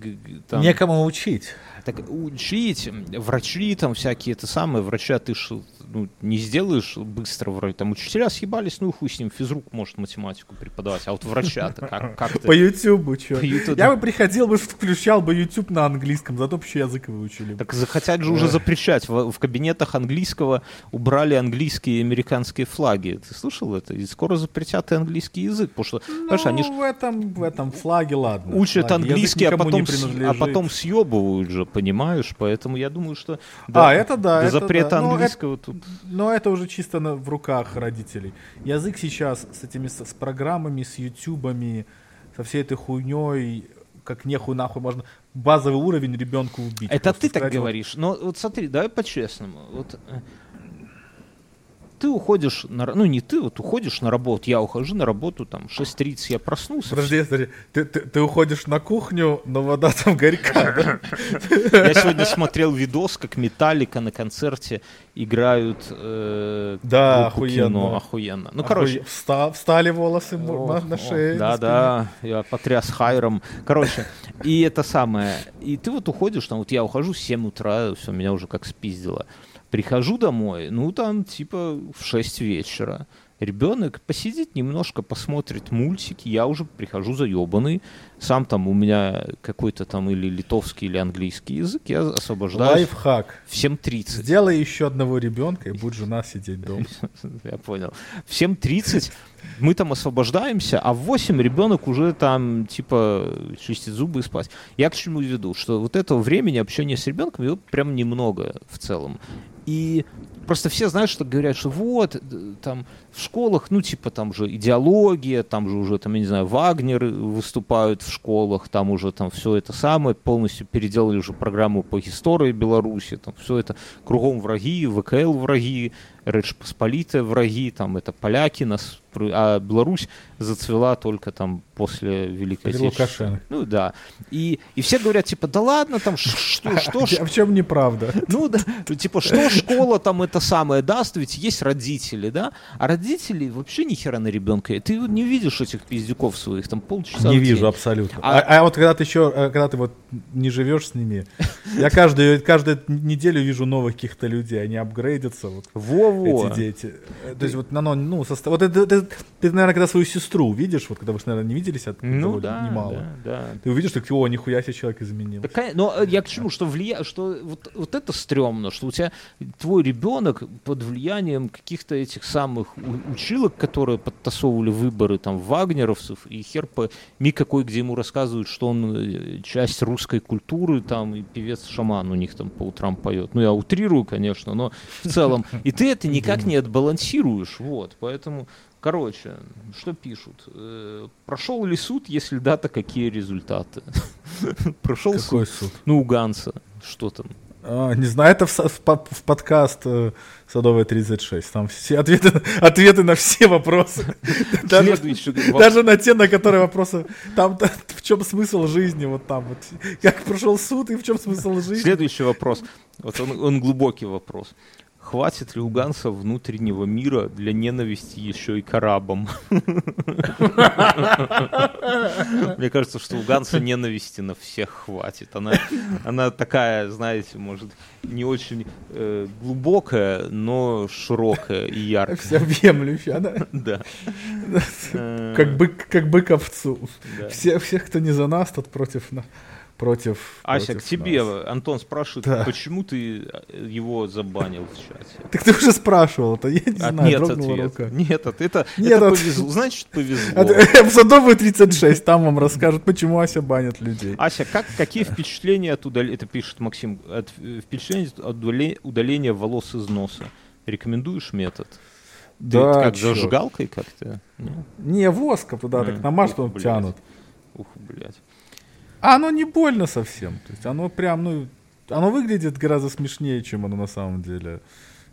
там... Некому учить. Так учить, врачи там всякие, это самое, врача ты ж ну, не сделаешь быстро вроде. Там учителя съебались, ну хуй с ним, физрук может математику преподавать, а вот врача-то как, [laughs] как По Ютубу, что? Я бы приходил бы, включал бы YouTube на английском, зато вообще язык выучили. Так захотят же уже запрещать. В, в кабинетах английского убрали английские и американские флаги. Ты слышал это? И скоро запретят и английский язык, потому что, ну, знаешь, они ж... в этом, в этом флаге, ладно. Учат флаги. английский, а потом, а потом съебывают же, понимаешь? Поэтому я думаю, что до, а, это да, до это запрета да. английского это, тут но это уже чисто на, в руках родителей. Язык сейчас с этими с, с программами, с ютубами, со всей этой хуйней, как нехуй нахуй можно базовый уровень ребенку убить. Это ты так говоришь. Но вот смотри, давай по-честному. Вот, э, ты уходишь на... Ну, не ты, вот уходишь на работу. Я ухожу на работу, там, 6.30 я проснулся. Подожди, подожди. Ты, ты, ты уходишь на кухню, но вода там горька. Я сегодня смотрел видос, как Металлика на концерте играют э, Да, охуенно. кино. Охуенно. Ну, короче, вста- встали волосы на, на шее. Да, на спине. да, я потряс хайром. Короче, и это самое. И ты вот уходишь, там вот я ухожу в 7 утра, все, меня уже как спиздило. Прихожу домой, ну там типа в 6 вечера. Ребенок посидит немножко, посмотрит мультики, я уже прихожу заебанный. Сам там у меня какой-то там или литовский, или английский язык, я освобождаюсь Лайфхак. в 7.30. Сделай еще одного ребенка, и будет жена сидеть дома. [laughs] Я понял. В 7.30 мы там освобождаемся, а в 8 ребенок уже там, типа, чистит зубы и спать. Я к чему веду? Что вот этого времени общения с ребенком, его прям немного в целом. И просто все знают, что говорят, что вот, э, там, в школах, ну, типа, там же идеология, там же уже, там, я не знаю, Вагнер выступают в школах, там уже там все это самое, полностью переделали уже программу по истории Беларуси, там все это кругом враги, ВКЛ враги, Рэч Посполитая враги, там это поляки нас, а Беларусь зацвела только там после Великой Отечественной. Ну да. И, и все говорят, типа, да ладно, там, что, что, ж- А в чем неправда? ну да, типа, что школа там это самое даст, ведь есть родители, да? А родители вообще ни хера на ребенка. Ты не видишь этих пиздюков своих, там полчаса Не вижу абсолютно. А- А, а вот когда ты еще, э, когда ты вот не живешь с ними, [laughs] я каждую, каждую неделю вижу новых каких-то людей, они апгрейдятся, вот Во-во. эти дети. Э, То есть вот, оно, ну, состо- вот это, это- ты, наверное, когда свою сестру видишь, вот когда вы, наверное, не виделись, от Ну да, немало, да, да. ты увидишь, что, о, нихуя себе человек кон- Но э, я к чему, что влия... что вот, вот это стрёмно, что у тебя твой ребенок под влиянием каких-то этих самых училок, которые подтасовывали выборы там вагнеровцев и хер ми какой, где ему рассказывают, что он э, часть русской культуры там и певец-шаман у них там по утрам поет. Ну я утрирую, конечно, но в целом. И ты это никак не отбалансируешь, вот, поэтому Короче, что пишут? Э, Прошел ли суд, если да, то какие результаты? [laughs] Прошел суд. Суд? Ну, у Ганса. Что там? А, не знаю, это в, в в подкаст э, Садовая 36. Там все ответы, [laughs] ответы на все вопросы. [laughs] Даже, даже на те, на которые вопросы. Там в чем смысл жизни, вот там вот. Как прошел суд и в чем смысл жизни. Следующий вопрос. Вот он, он глубокий вопрос. Хватит ли у Ганса внутреннего мира для ненависти еще и к арабам? Мне кажется, что у Ганса ненависти на всех хватит. Она, она такая, знаете, может, не очень э, глубокая, но широкая и яркая. Всеобъемлющая, да? Да. Как бык, как бык овцу. Все, всех, кто не за нас, тот против на- против. Ася, против к тебе нас. Антон спрашивает, Да. почему ты его забанил в чате? Так ты уже спрашивал, это я не А, знаю, нет ответа. рука. Нет, от- это, Нет это от- повезло. Значит, повезло. В Садовую 36, там вам расскажут, почему Ася банит людей. Ася, как, какие впечатления от удаления, это пишет Максим, от, впечатления от удале- удаления волос из носа? Рекомендуешь метод? Ты Да, как зажигалкой как-то? Не? Воском туда так он блядь. тянут. Ух, блядь. А оно не больно совсем. То есть оно прям, ну, оно выглядит гораздо смешнее, чем оно на самом деле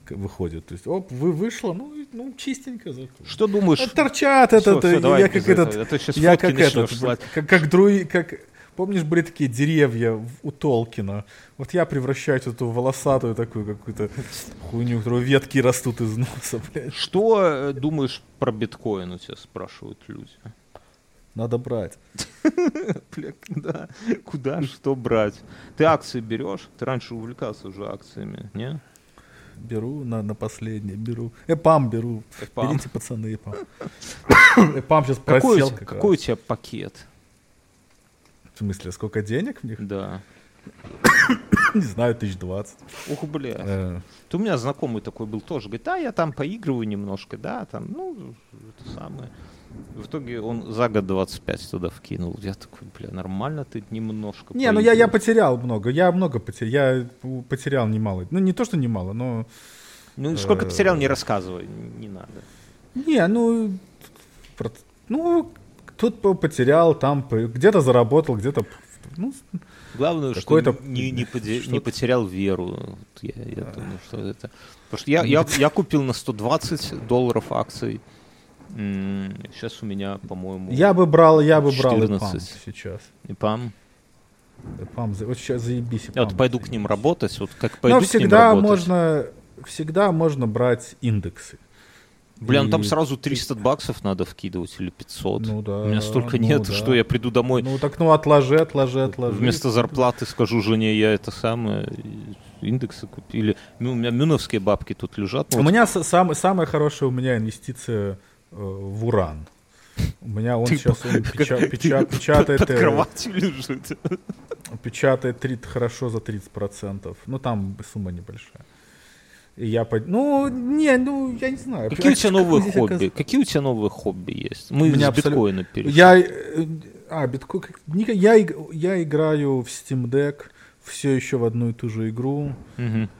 выходит. То есть, оп, вы вышло, ну, ну чистенько зато. Что думаешь? А Торчат этот, всё, э, давай я как этого, этот, а то щас я как этот, слать. как, как друи, как, помнишь, были такие деревья у Толкина? Вот я превращаюсь в эту волосатую такую какую-то хуйню, у которой ветки растут из носа, [laughs] блядь. Что э, думаешь про биткоин у тебя спрашивают люди? Надо брать. [laughs] Да. Куда что брать? Ты акции берешь? Ты раньше увлекался уже акциями, не? Беру на, на последнее, беру. Эпам беру. Эпам. Берите, пацаны, эпам. [coughs] Эпам сейчас Какой, просел как какой у тебя пакет? В смысле, сколько денег в них? Да. [coughs] Не знаю, тысяч двадцать. Ух, бля. Э, Ты у меня знакомый такой был тоже. Говорит, да, я там поигрываю немножко, да, там, ну, это самое. В итоге он за год 25 туда вкинул. Я такой, бля, нормально ты немножко Не, ну я, я поигрываешь». потерял много. Я много потерял. Я потерял немало. Ну, не то, что немало, но... Ну, сколько э, потерял, не рассказывай, не надо. Не, ну... Ну, тут по- потерял, там где-то заработал, где-то... Ну, Главное, что не, не, поде- что-то- не потерял веру. Я, я думаю, что это... Потому что я, я, я купил на 120 долларов акций. Сейчас у меня, по-моему, Я бы брал, я бы брал и 14. сейчас. Ипам, за- вот сейчас заебись. Я вот ипам пойду к ним работать. Вот как пойду Но к ним всегда работать. можно, всегда можно брать индексы. Бля, ну там сразу 300 баксов надо вкидывать или 500. Ну да, У меня столько ну нет, да. что я приду домой. Ну так, ну отложи, отложи, отложи. Вместо зарплаты скажу жене, я это самое, индексы купили. Ну, у меня мюновские бабки тут лежат. У вот меня с- самый, самая хорошая у меня инвестиция в уран. У меня он Ты сейчас по- он печа- [laughs] печа- печатает, под э, кроватью лежит. печатает 30, хорошо за 30%. Ну там сумма небольшая. И я под... Ну, не, ну, я не знаю. Какие у А тебя новые хобби? оказ- Какие у тебя новые хобби есть? Мы У меня с биткоина перешли. Я, э, а, биткоин, как- ника- я, я играю в Steam Deck все еще в одну и ту же игру. Мгм.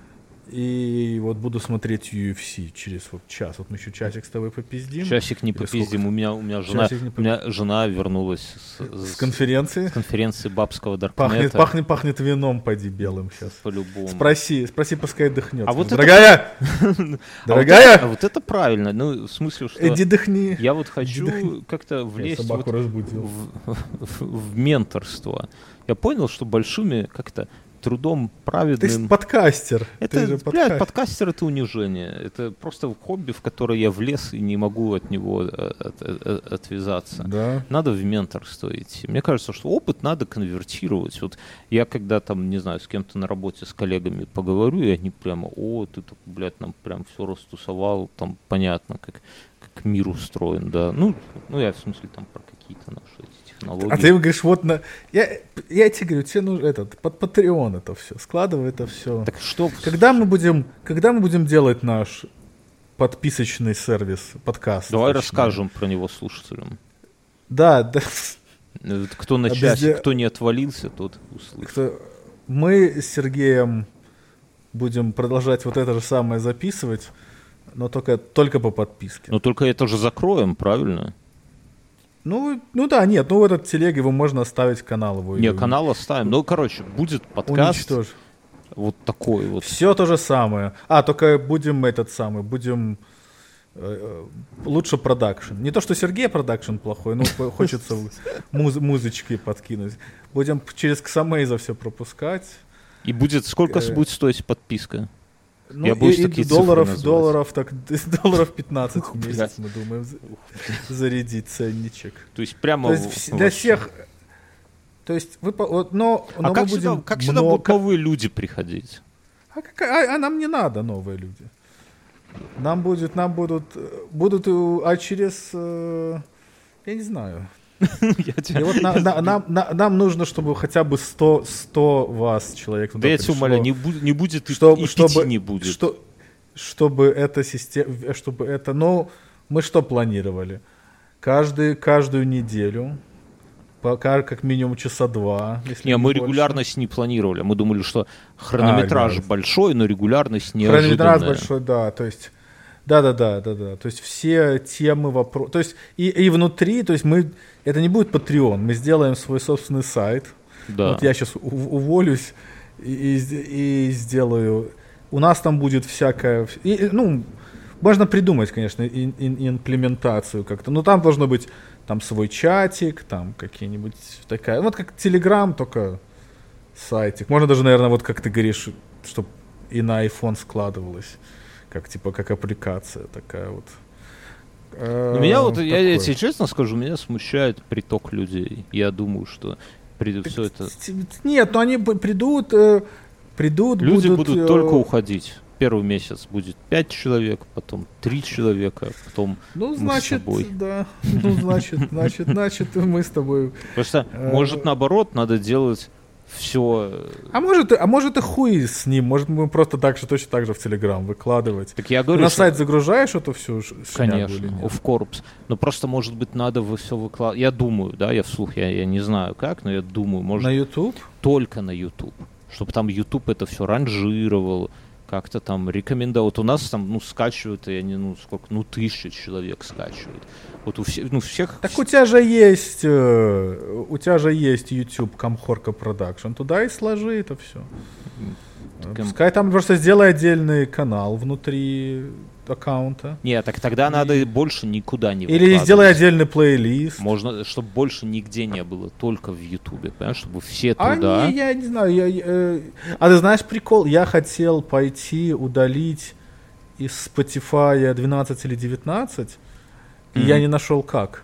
И вот буду смотреть UFC через вот час. Вот мы еще часик с тобой попиздим. Часик не попиздим. У меня, у меня жена, Часик не у меня жена вернулась с, С с конференции. конференции бабского Пахнет, Даркнета. пахнет, пахнет вином, поди белым сейчас. По-любому. Спроси, спроси, пускай дыхнет. А вот это- Дорогая! [laughs] А вот [laughs] Дорогая! это- а вот это правильно. Ну, в смысле, что Иди дыхни. я вот хочу как-то влезть [laughs] в- в менторство. Я понял, что большими как-то трудом Ты праведным... ж подкастер. Это, Ты же блядь, подкастер. подкастер это унижение. Это просто хобби, в которое я влез и не могу от него э, от- от- отвязаться. Да. Надо в менторство идти. Мне кажется, что опыт надо конвертировать. Вот я когда там, не знаю, с кем-то на работе, с коллегами поговорю, и они прямо, о, ты, так, блядь, нам прям все растусовал, там понятно, как, как мир устроен, да. Ну, ну, я в смысле там про какие-то наши технологии. А ты ему говоришь, вот на... Я, я тебе говорю, тебе нужно этот, под Patreon это все, складывай это все. Так что... Когда мы будем, когда мы будем делать наш подписочный сервис, подкаст? Давай точнее? расскажем про него слушателям. Да, да. Э, Кто на А часе, везде- кто не отвалился, тот услышит. Кто- Мы с Сергеем будем продолжать вот это же самое записывать, но только, только по подписке. Но только это же закроем, правильно? Ну, ну да, нет, ну в этот телег его можно оставить канал его. Не, канал оставим. Ну, короче, будет подкаст Уничтожь. вот такой вот. Все то же самое. А, только будем этот самый, будем э, э, лучше продакшн. Не то, что Сергей продакшн плохой, но хо- хочется [laughs] муз- музычки подкинуть. Будем через Ксамейза все пропускать. И будет, сколько Э, будет стоить подписка? Ну, Я боюсь и такие долларов, долларов, так, [laughs] долларов 15 Ух, в месяц, мы думаем, за- зарядить ценничек. То есть прямо... То есть для всех... То есть вы... вот, но, А но мы как, будем сюда, как сюда будут новые люди приходить? А, какая- а- а нам не надо новые люди. Нам будет, нам будут, будут, а через, э, я не знаю. [laughs] Я тебя- И вот на- [laughs] на- нам, на- нам нужно, чтобы хотя бы 100, 100 вас человек туда Да я тебя пришло. умоляю, не, будет, не будет и, Чтобы- и чтобы- пяти не будет. Что, чтобы эта система, чтобы это, ну, мы что планировали? Каждый, каждую неделю, пока как минимум часа два. Если Не, мы больше. регулярность не планировали. Мы думали, что хронометраж регулярность. большой, но регулярность неожиданная. Хронометраж большой, да, то есть, да, да, да, да, да, то есть все темы, вопросы, то есть и, и внутри, то есть мы, это не будет Patreon, мы сделаем свой собственный сайт, Да. вот я сейчас уволюсь и, и, и сделаю, у нас там будет всякое, и, и, ну, можно придумать, конечно, ин- ин- имплементацию как-то, но там должно быть там свой чатик, там какие-нибудь такая, вот как Telegram, только сайтик. Можно даже, наверное, вот как ты говоришь, чтобы и на iPhone складывалось, как типа как аппликация такая вот. Но меня вот, я, я Такое. тебе честно скажу, меня смущает приток людей. Я думаю, что при, все это... Нет, но они придут, э, придут, Люди будут, будут э, только уходить. Первый месяц будет 5 человек, потом 3 человека, потом... Ну, с значит, собой. да. Ну, значит, [laughs] значит, значит, мы с тобой. Просто, Э, может, наоборот, надо делать все... А может, а может и хуй с ним, может мы просто так же, точно так же в Телеграм выкладывать. Так я говорю, на что- сайт загружаешь эту всю Конечно, of course. Но просто, может быть, надо все выкладывать. Я думаю, да, я вслух, я, я не знаю как, но я думаю, может, На YouTube? только на YouTube. Чтобы там YouTube это все ранжировал, как-то там рекомендовать. У нас там, ну, скачивают, и они, ну, сколько, ну, тысяча человек скачивают. Вот у всех, ну, всех... Так у тебя же есть, э, у тебя же есть YouTube Камхорка Продакшн, туда и сложи это все. Так, Пускай там просто сделай отдельный канал внутри аккаунта. Нет, так тогда надо больше никуда не Или сделай отдельный плейлист. Можно, чтобы больше нигде не было, только в Ютубе, понимаешь, чтобы все А туда... не, я не знаю. Я, э, а ты знаешь прикол? Я хотел пойти удалить из Spotify 12 или 19, и Мгм. я не нашел как.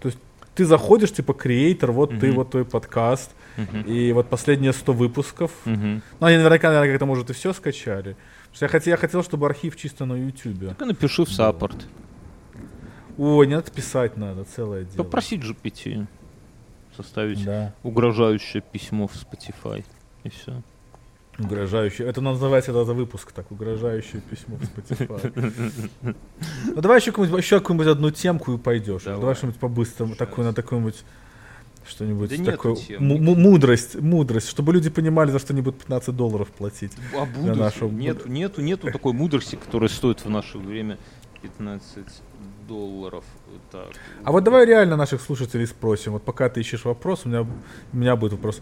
То есть ты заходишь, типа, креатор, вот ты, Мгм. вот твой подкаст, Мгм. и вот последние 100 выпусков. Мгм. Ну, они наверняка, наверное, как-то, может, и все скачали. Потому что я хотел, я хотел, чтобы архив чисто на YouTube. Так и напиши в саппорт. Ой, не надо писать надо, целое дело. Попроси GPT составить Да. угрожающее письмо в Spotify. И все. Угрожающее. Это называется этот выпуск так, угрожающее письмо в Spotify. Ну давай еще какую-нибудь, еще какую-нибудь одну темку и пойдешь. Давай. Давай, что-нибудь по-быстрому, такую на такую-нибудь что-нибудь Да такое. мудрость, мудрость, чтобы люди понимали, за что они будут 15 долларов платить. А будут? нашего- Нету, нету, нету такой мудрости, которая стоит в наше время 15 долларов. Так. А вот давай реально наших слушателей спросим. Вот пока ты ищешь вопрос, у меня, у меня будет вопрос.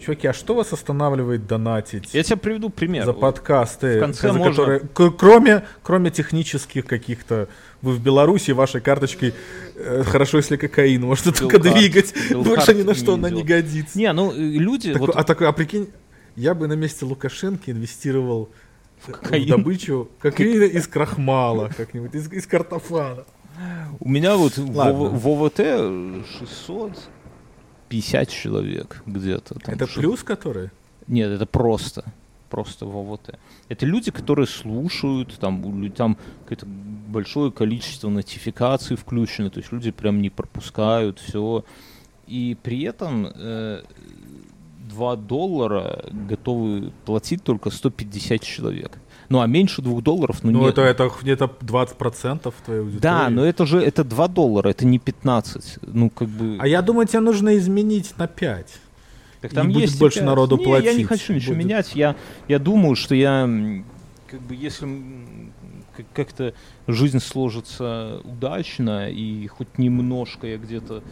Чуваки, а что вас останавливает донатить? Я тебе приведу пример. за подкасты, в конце за можно- которые, к- кроме, кроме технических каких-то, вы в Беларуси вашей карточкой э, хорошо, если кокаин можно только двигать, больше ни на что она не годится. Не, ну э, люди... Такой- вот- а такой, а прикинь, я бы на месте Лукашенко инвестировал в, кокаин. добычу [laughs] кокаина из крахмала, как-нибудь, из, из картофана. У меня вот в, в ОВТ 650 человек где-то. там Это что- плюс который? Нет, это просто. Просто в ОВТ. Это люди, которые слушают, там, там какое-то большое количество нотификаций включено, то есть люди прям не пропускают все. И при этом э, 2 доллара готовы платить только 150 человек. Ну, а меньше 2 долларов, ну, Ну, нет. это, это где-то 20% твоей аудитории. Да, но это же это 2 доллара, это не 15. Ну, как бы... А я думаю, тебе нужно изменить на 5. Так И там будет есть больше опять- народу не, я не платить. хочу ничего Будет. менять. Я, я думаю, что я, как бы, если как-то жизнь сложится удачно, и хоть немножко я где-то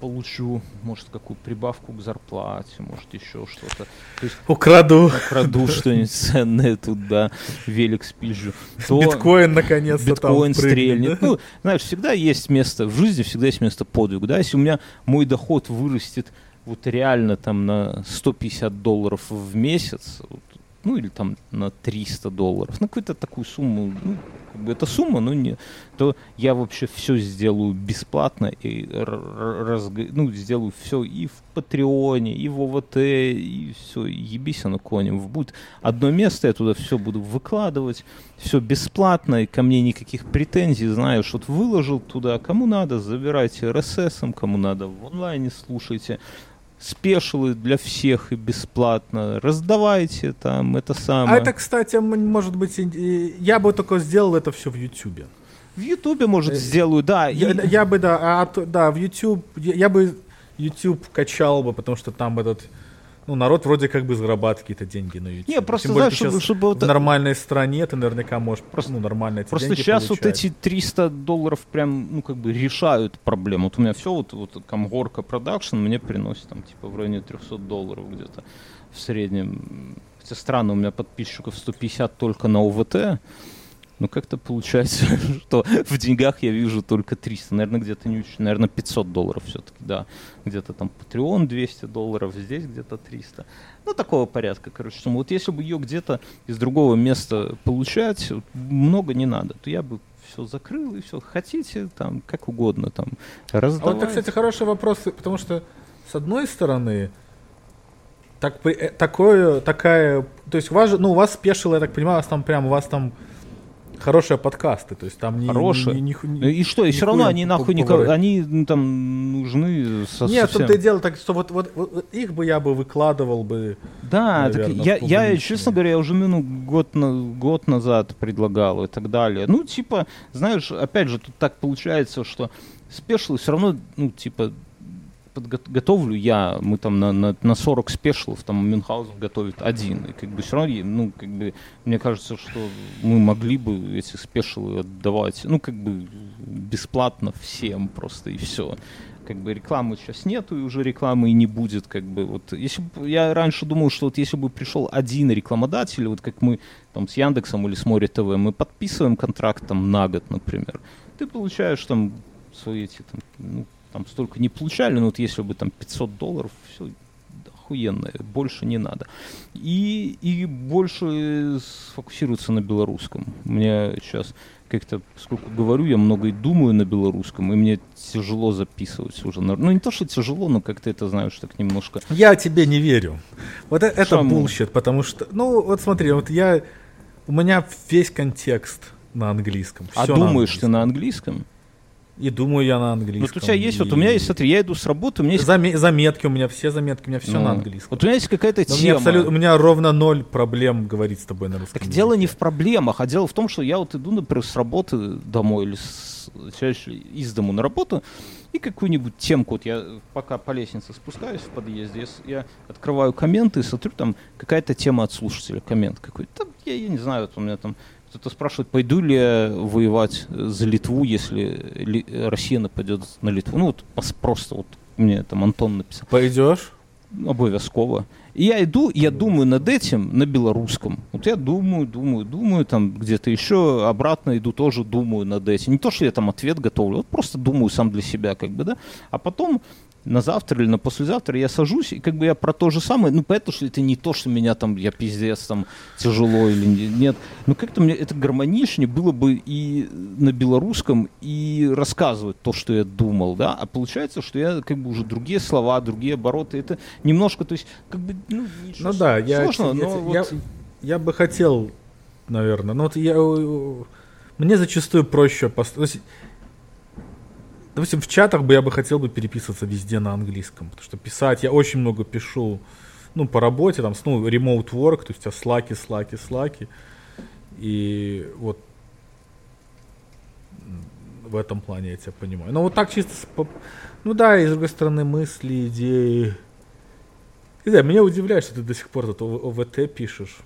получу, может, какую прибавку к зарплате, может, еще что-то. То есть Украду украду что-нибудь ценное тут, да, велик спизжу. То... биткоин наконец-то биткоин стрельнет. да? Ну, знаешь, всегда есть место, в жизни всегда есть место подвигу, да, если у меня мой доход вырастет вот реально там на 150 долларов в месяц, вот, ну или там на 300 долларов, на какую-то такую сумму, ну, как бы это сумма, но не, то я вообще все сделаю бесплатно и р- р- разг- ну, сделаю все и в Патреоне, и в ОВТ, и все, ебись оно конем. Будет одно место, я туда все буду выкладывать, все бесплатно, и ко мне никаких претензий, знаю, что выложил туда, кому надо, забирайте RSS, кому надо в онлайне слушайте, спешилы для всех и бесплатно, раздавайте там это самое. А это, кстати, может быть, я бы только сделал это все в Ютубе. В Ютубе, может, Э, сделаю, да. и- Я, я бы, да, а, да, в YouTube, я, я бы YouTube качал бы, потому что там этот, ну, народ вроде как бы зарабатывает какие-то деньги на YouTube. Не, просто, Тем более, знаешь, чтобы, чтобы вот- в нормальной стране ты наверняка можешь, Просто- ну, нормально эти Просто сейчас вот получать. эти 300 долларов прям, ну, как бы решают проблему. Вот у меня все, вот, вот Камгорка продакшн мне приносит там, типа, в районе 300 долларов где-то в среднем. Хотя странно, у меня подписчиков 150 только на ОВТ. Ну, как-то получается, [laughs] что в деньгах я вижу только 300. Наверное, где-то не очень. Наверное, 500 долларов все-таки, да. Где-то там Patreon 200 долларов, здесь где-то 300. Ну, такого порядка, короче. сумма. Вот если бы ее где-то из другого места получать, много не надо, то я бы все закрыл и все. Хотите, там, как угодно, там, А раздавать. вот это, кстати, хороший вопрос, потому что, с одной стороны, так, э, такое, такая, то есть у вас ну, у вас спешило, я так понимаю, у вас там прям, у вас там хорошие подкасты, то есть там не... Хорошие. не- не- не- Ну И что, и все равно они нахуй не... Они ну, там нужны со- Нет, совсем. тут и дело так, что вот, вот, вот- их бы я бы выкладывал бы. Да, так наверно, я, я, честно говоря, я уже ну, год, на, год назад предлагал и так далее. Ну, типа, знаешь, опять же, тут так получается, что спешлы все равно, ну, типа, готовлю я, мы там на, на, на 40 спешлов, там Мюнхгаузен готовит один, и как бы все равно, ну, как бы, мне кажется, что мы могли бы эти спешлы отдавать, ну, как бы, бесплатно всем просто, и все как бы рекламы сейчас нету, и уже рекламы и не будет, как бы, вот, если бы, я раньше думал, что вот если бы пришел один рекламодатель, вот как мы там с Яндексом или с Море ТВ, мы подписываем контракт там на год, например, ты получаешь там свои эти, там, ну, там столько не получали, но вот если бы там 500 долларов, все охуенно, больше не надо. И, и больше сфокусироваться на белорусском. Мне сейчас как-то, поскольку говорю, я много и думаю на белорусском, и мне тяжело записывать уже. Ну, не то, что тяжело, но как-то это, знаешь, так немножко... Я тебе не верю. Вот это, это bullshit, потому что... Ну, вот смотри, вот я... У меня весь контекст на английском. А думаешь на ты на английском? И думаю я на английском. Вот у тебя есть, и... вот у меня есть, смотри, я иду с работы, у меня есть... Заме- заметки у меня, все заметки, у меня все ну, на английском. Вот у меня есть какая-то тема. Абсолют... У меня ровно ноль проблем говорить с тобой на русском Так языке. дело не в проблемах, а дело в том, что я вот иду, например, с работы домой или с... из дому на работу, и какую-нибудь темку, вот я пока по лестнице спускаюсь в подъезде, я, я открываю комменты и смотрю, там какая-то тема от слушателя, коммент какой-то, я, я не знаю, вот у меня там кто-то спрашивает, пойду ли я воевать за Литву, если Россия нападет на Литву. Ну вот просто вот мне там Антон написал. Пойдешь? Обовязково. И я иду, я думаю над этим на белорусском. Вот я думаю, думаю, думаю, там где-то еще обратно иду, тоже думаю над этим. Не то, что я там ответ готовлю, вот просто думаю сам для себя, как бы, да. А потом на завтра или на послезавтра я сажусь, и как бы я про то же самое, ну, поэтому что это не то, что меня там, я пиздец, там, тяжело или нет. Ну, как-то мне это гармоничнее было бы и на белорусском, и рассказывать то, что я думал, да, а получается, что я как бы уже другие слова, другие обороты, это немножко, то есть, как бы, ну, ну да, сложно, я, но я, вот... я, я бы хотел, наверное, но вот я, мне зачастую проще, пост допустим, в чатах бы я бы хотел бы переписываться везде на английском, потому что писать, я очень много пишу, ну, по работе, там, ну, remote work, то есть у тебя слаки, слаки, слаки, и вот в этом плане я тебя понимаю. Но вот так чисто, ну да, и с другой стороны мысли, идеи. Не знаю, меня удивляет, что ты до сих пор тут ОВТ пишешь.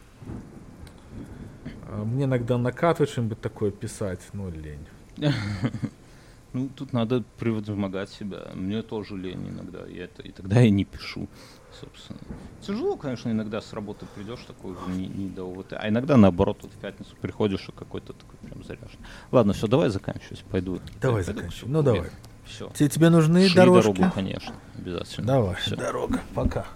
А мне иногда накатывает что-нибудь такое писать, ну лень. [laughs] Ну, тут надо превозмогать себя. Мне тоже лень иногда, и, это, и тогда я не пишу, собственно. Тяжело, конечно, иногда с работы придешь такой не, не до ОВТ, а иногда наоборот, вот в пятницу приходишь и какой-то такой прям заряжен. Ладно, все, давай заканчивать, пойду. Давай заканчивай, ну давай. Все. Тебе, тебе нужны Шли дорожки? дорогу, конечно, обязательно. Давай, все. дорога, пока.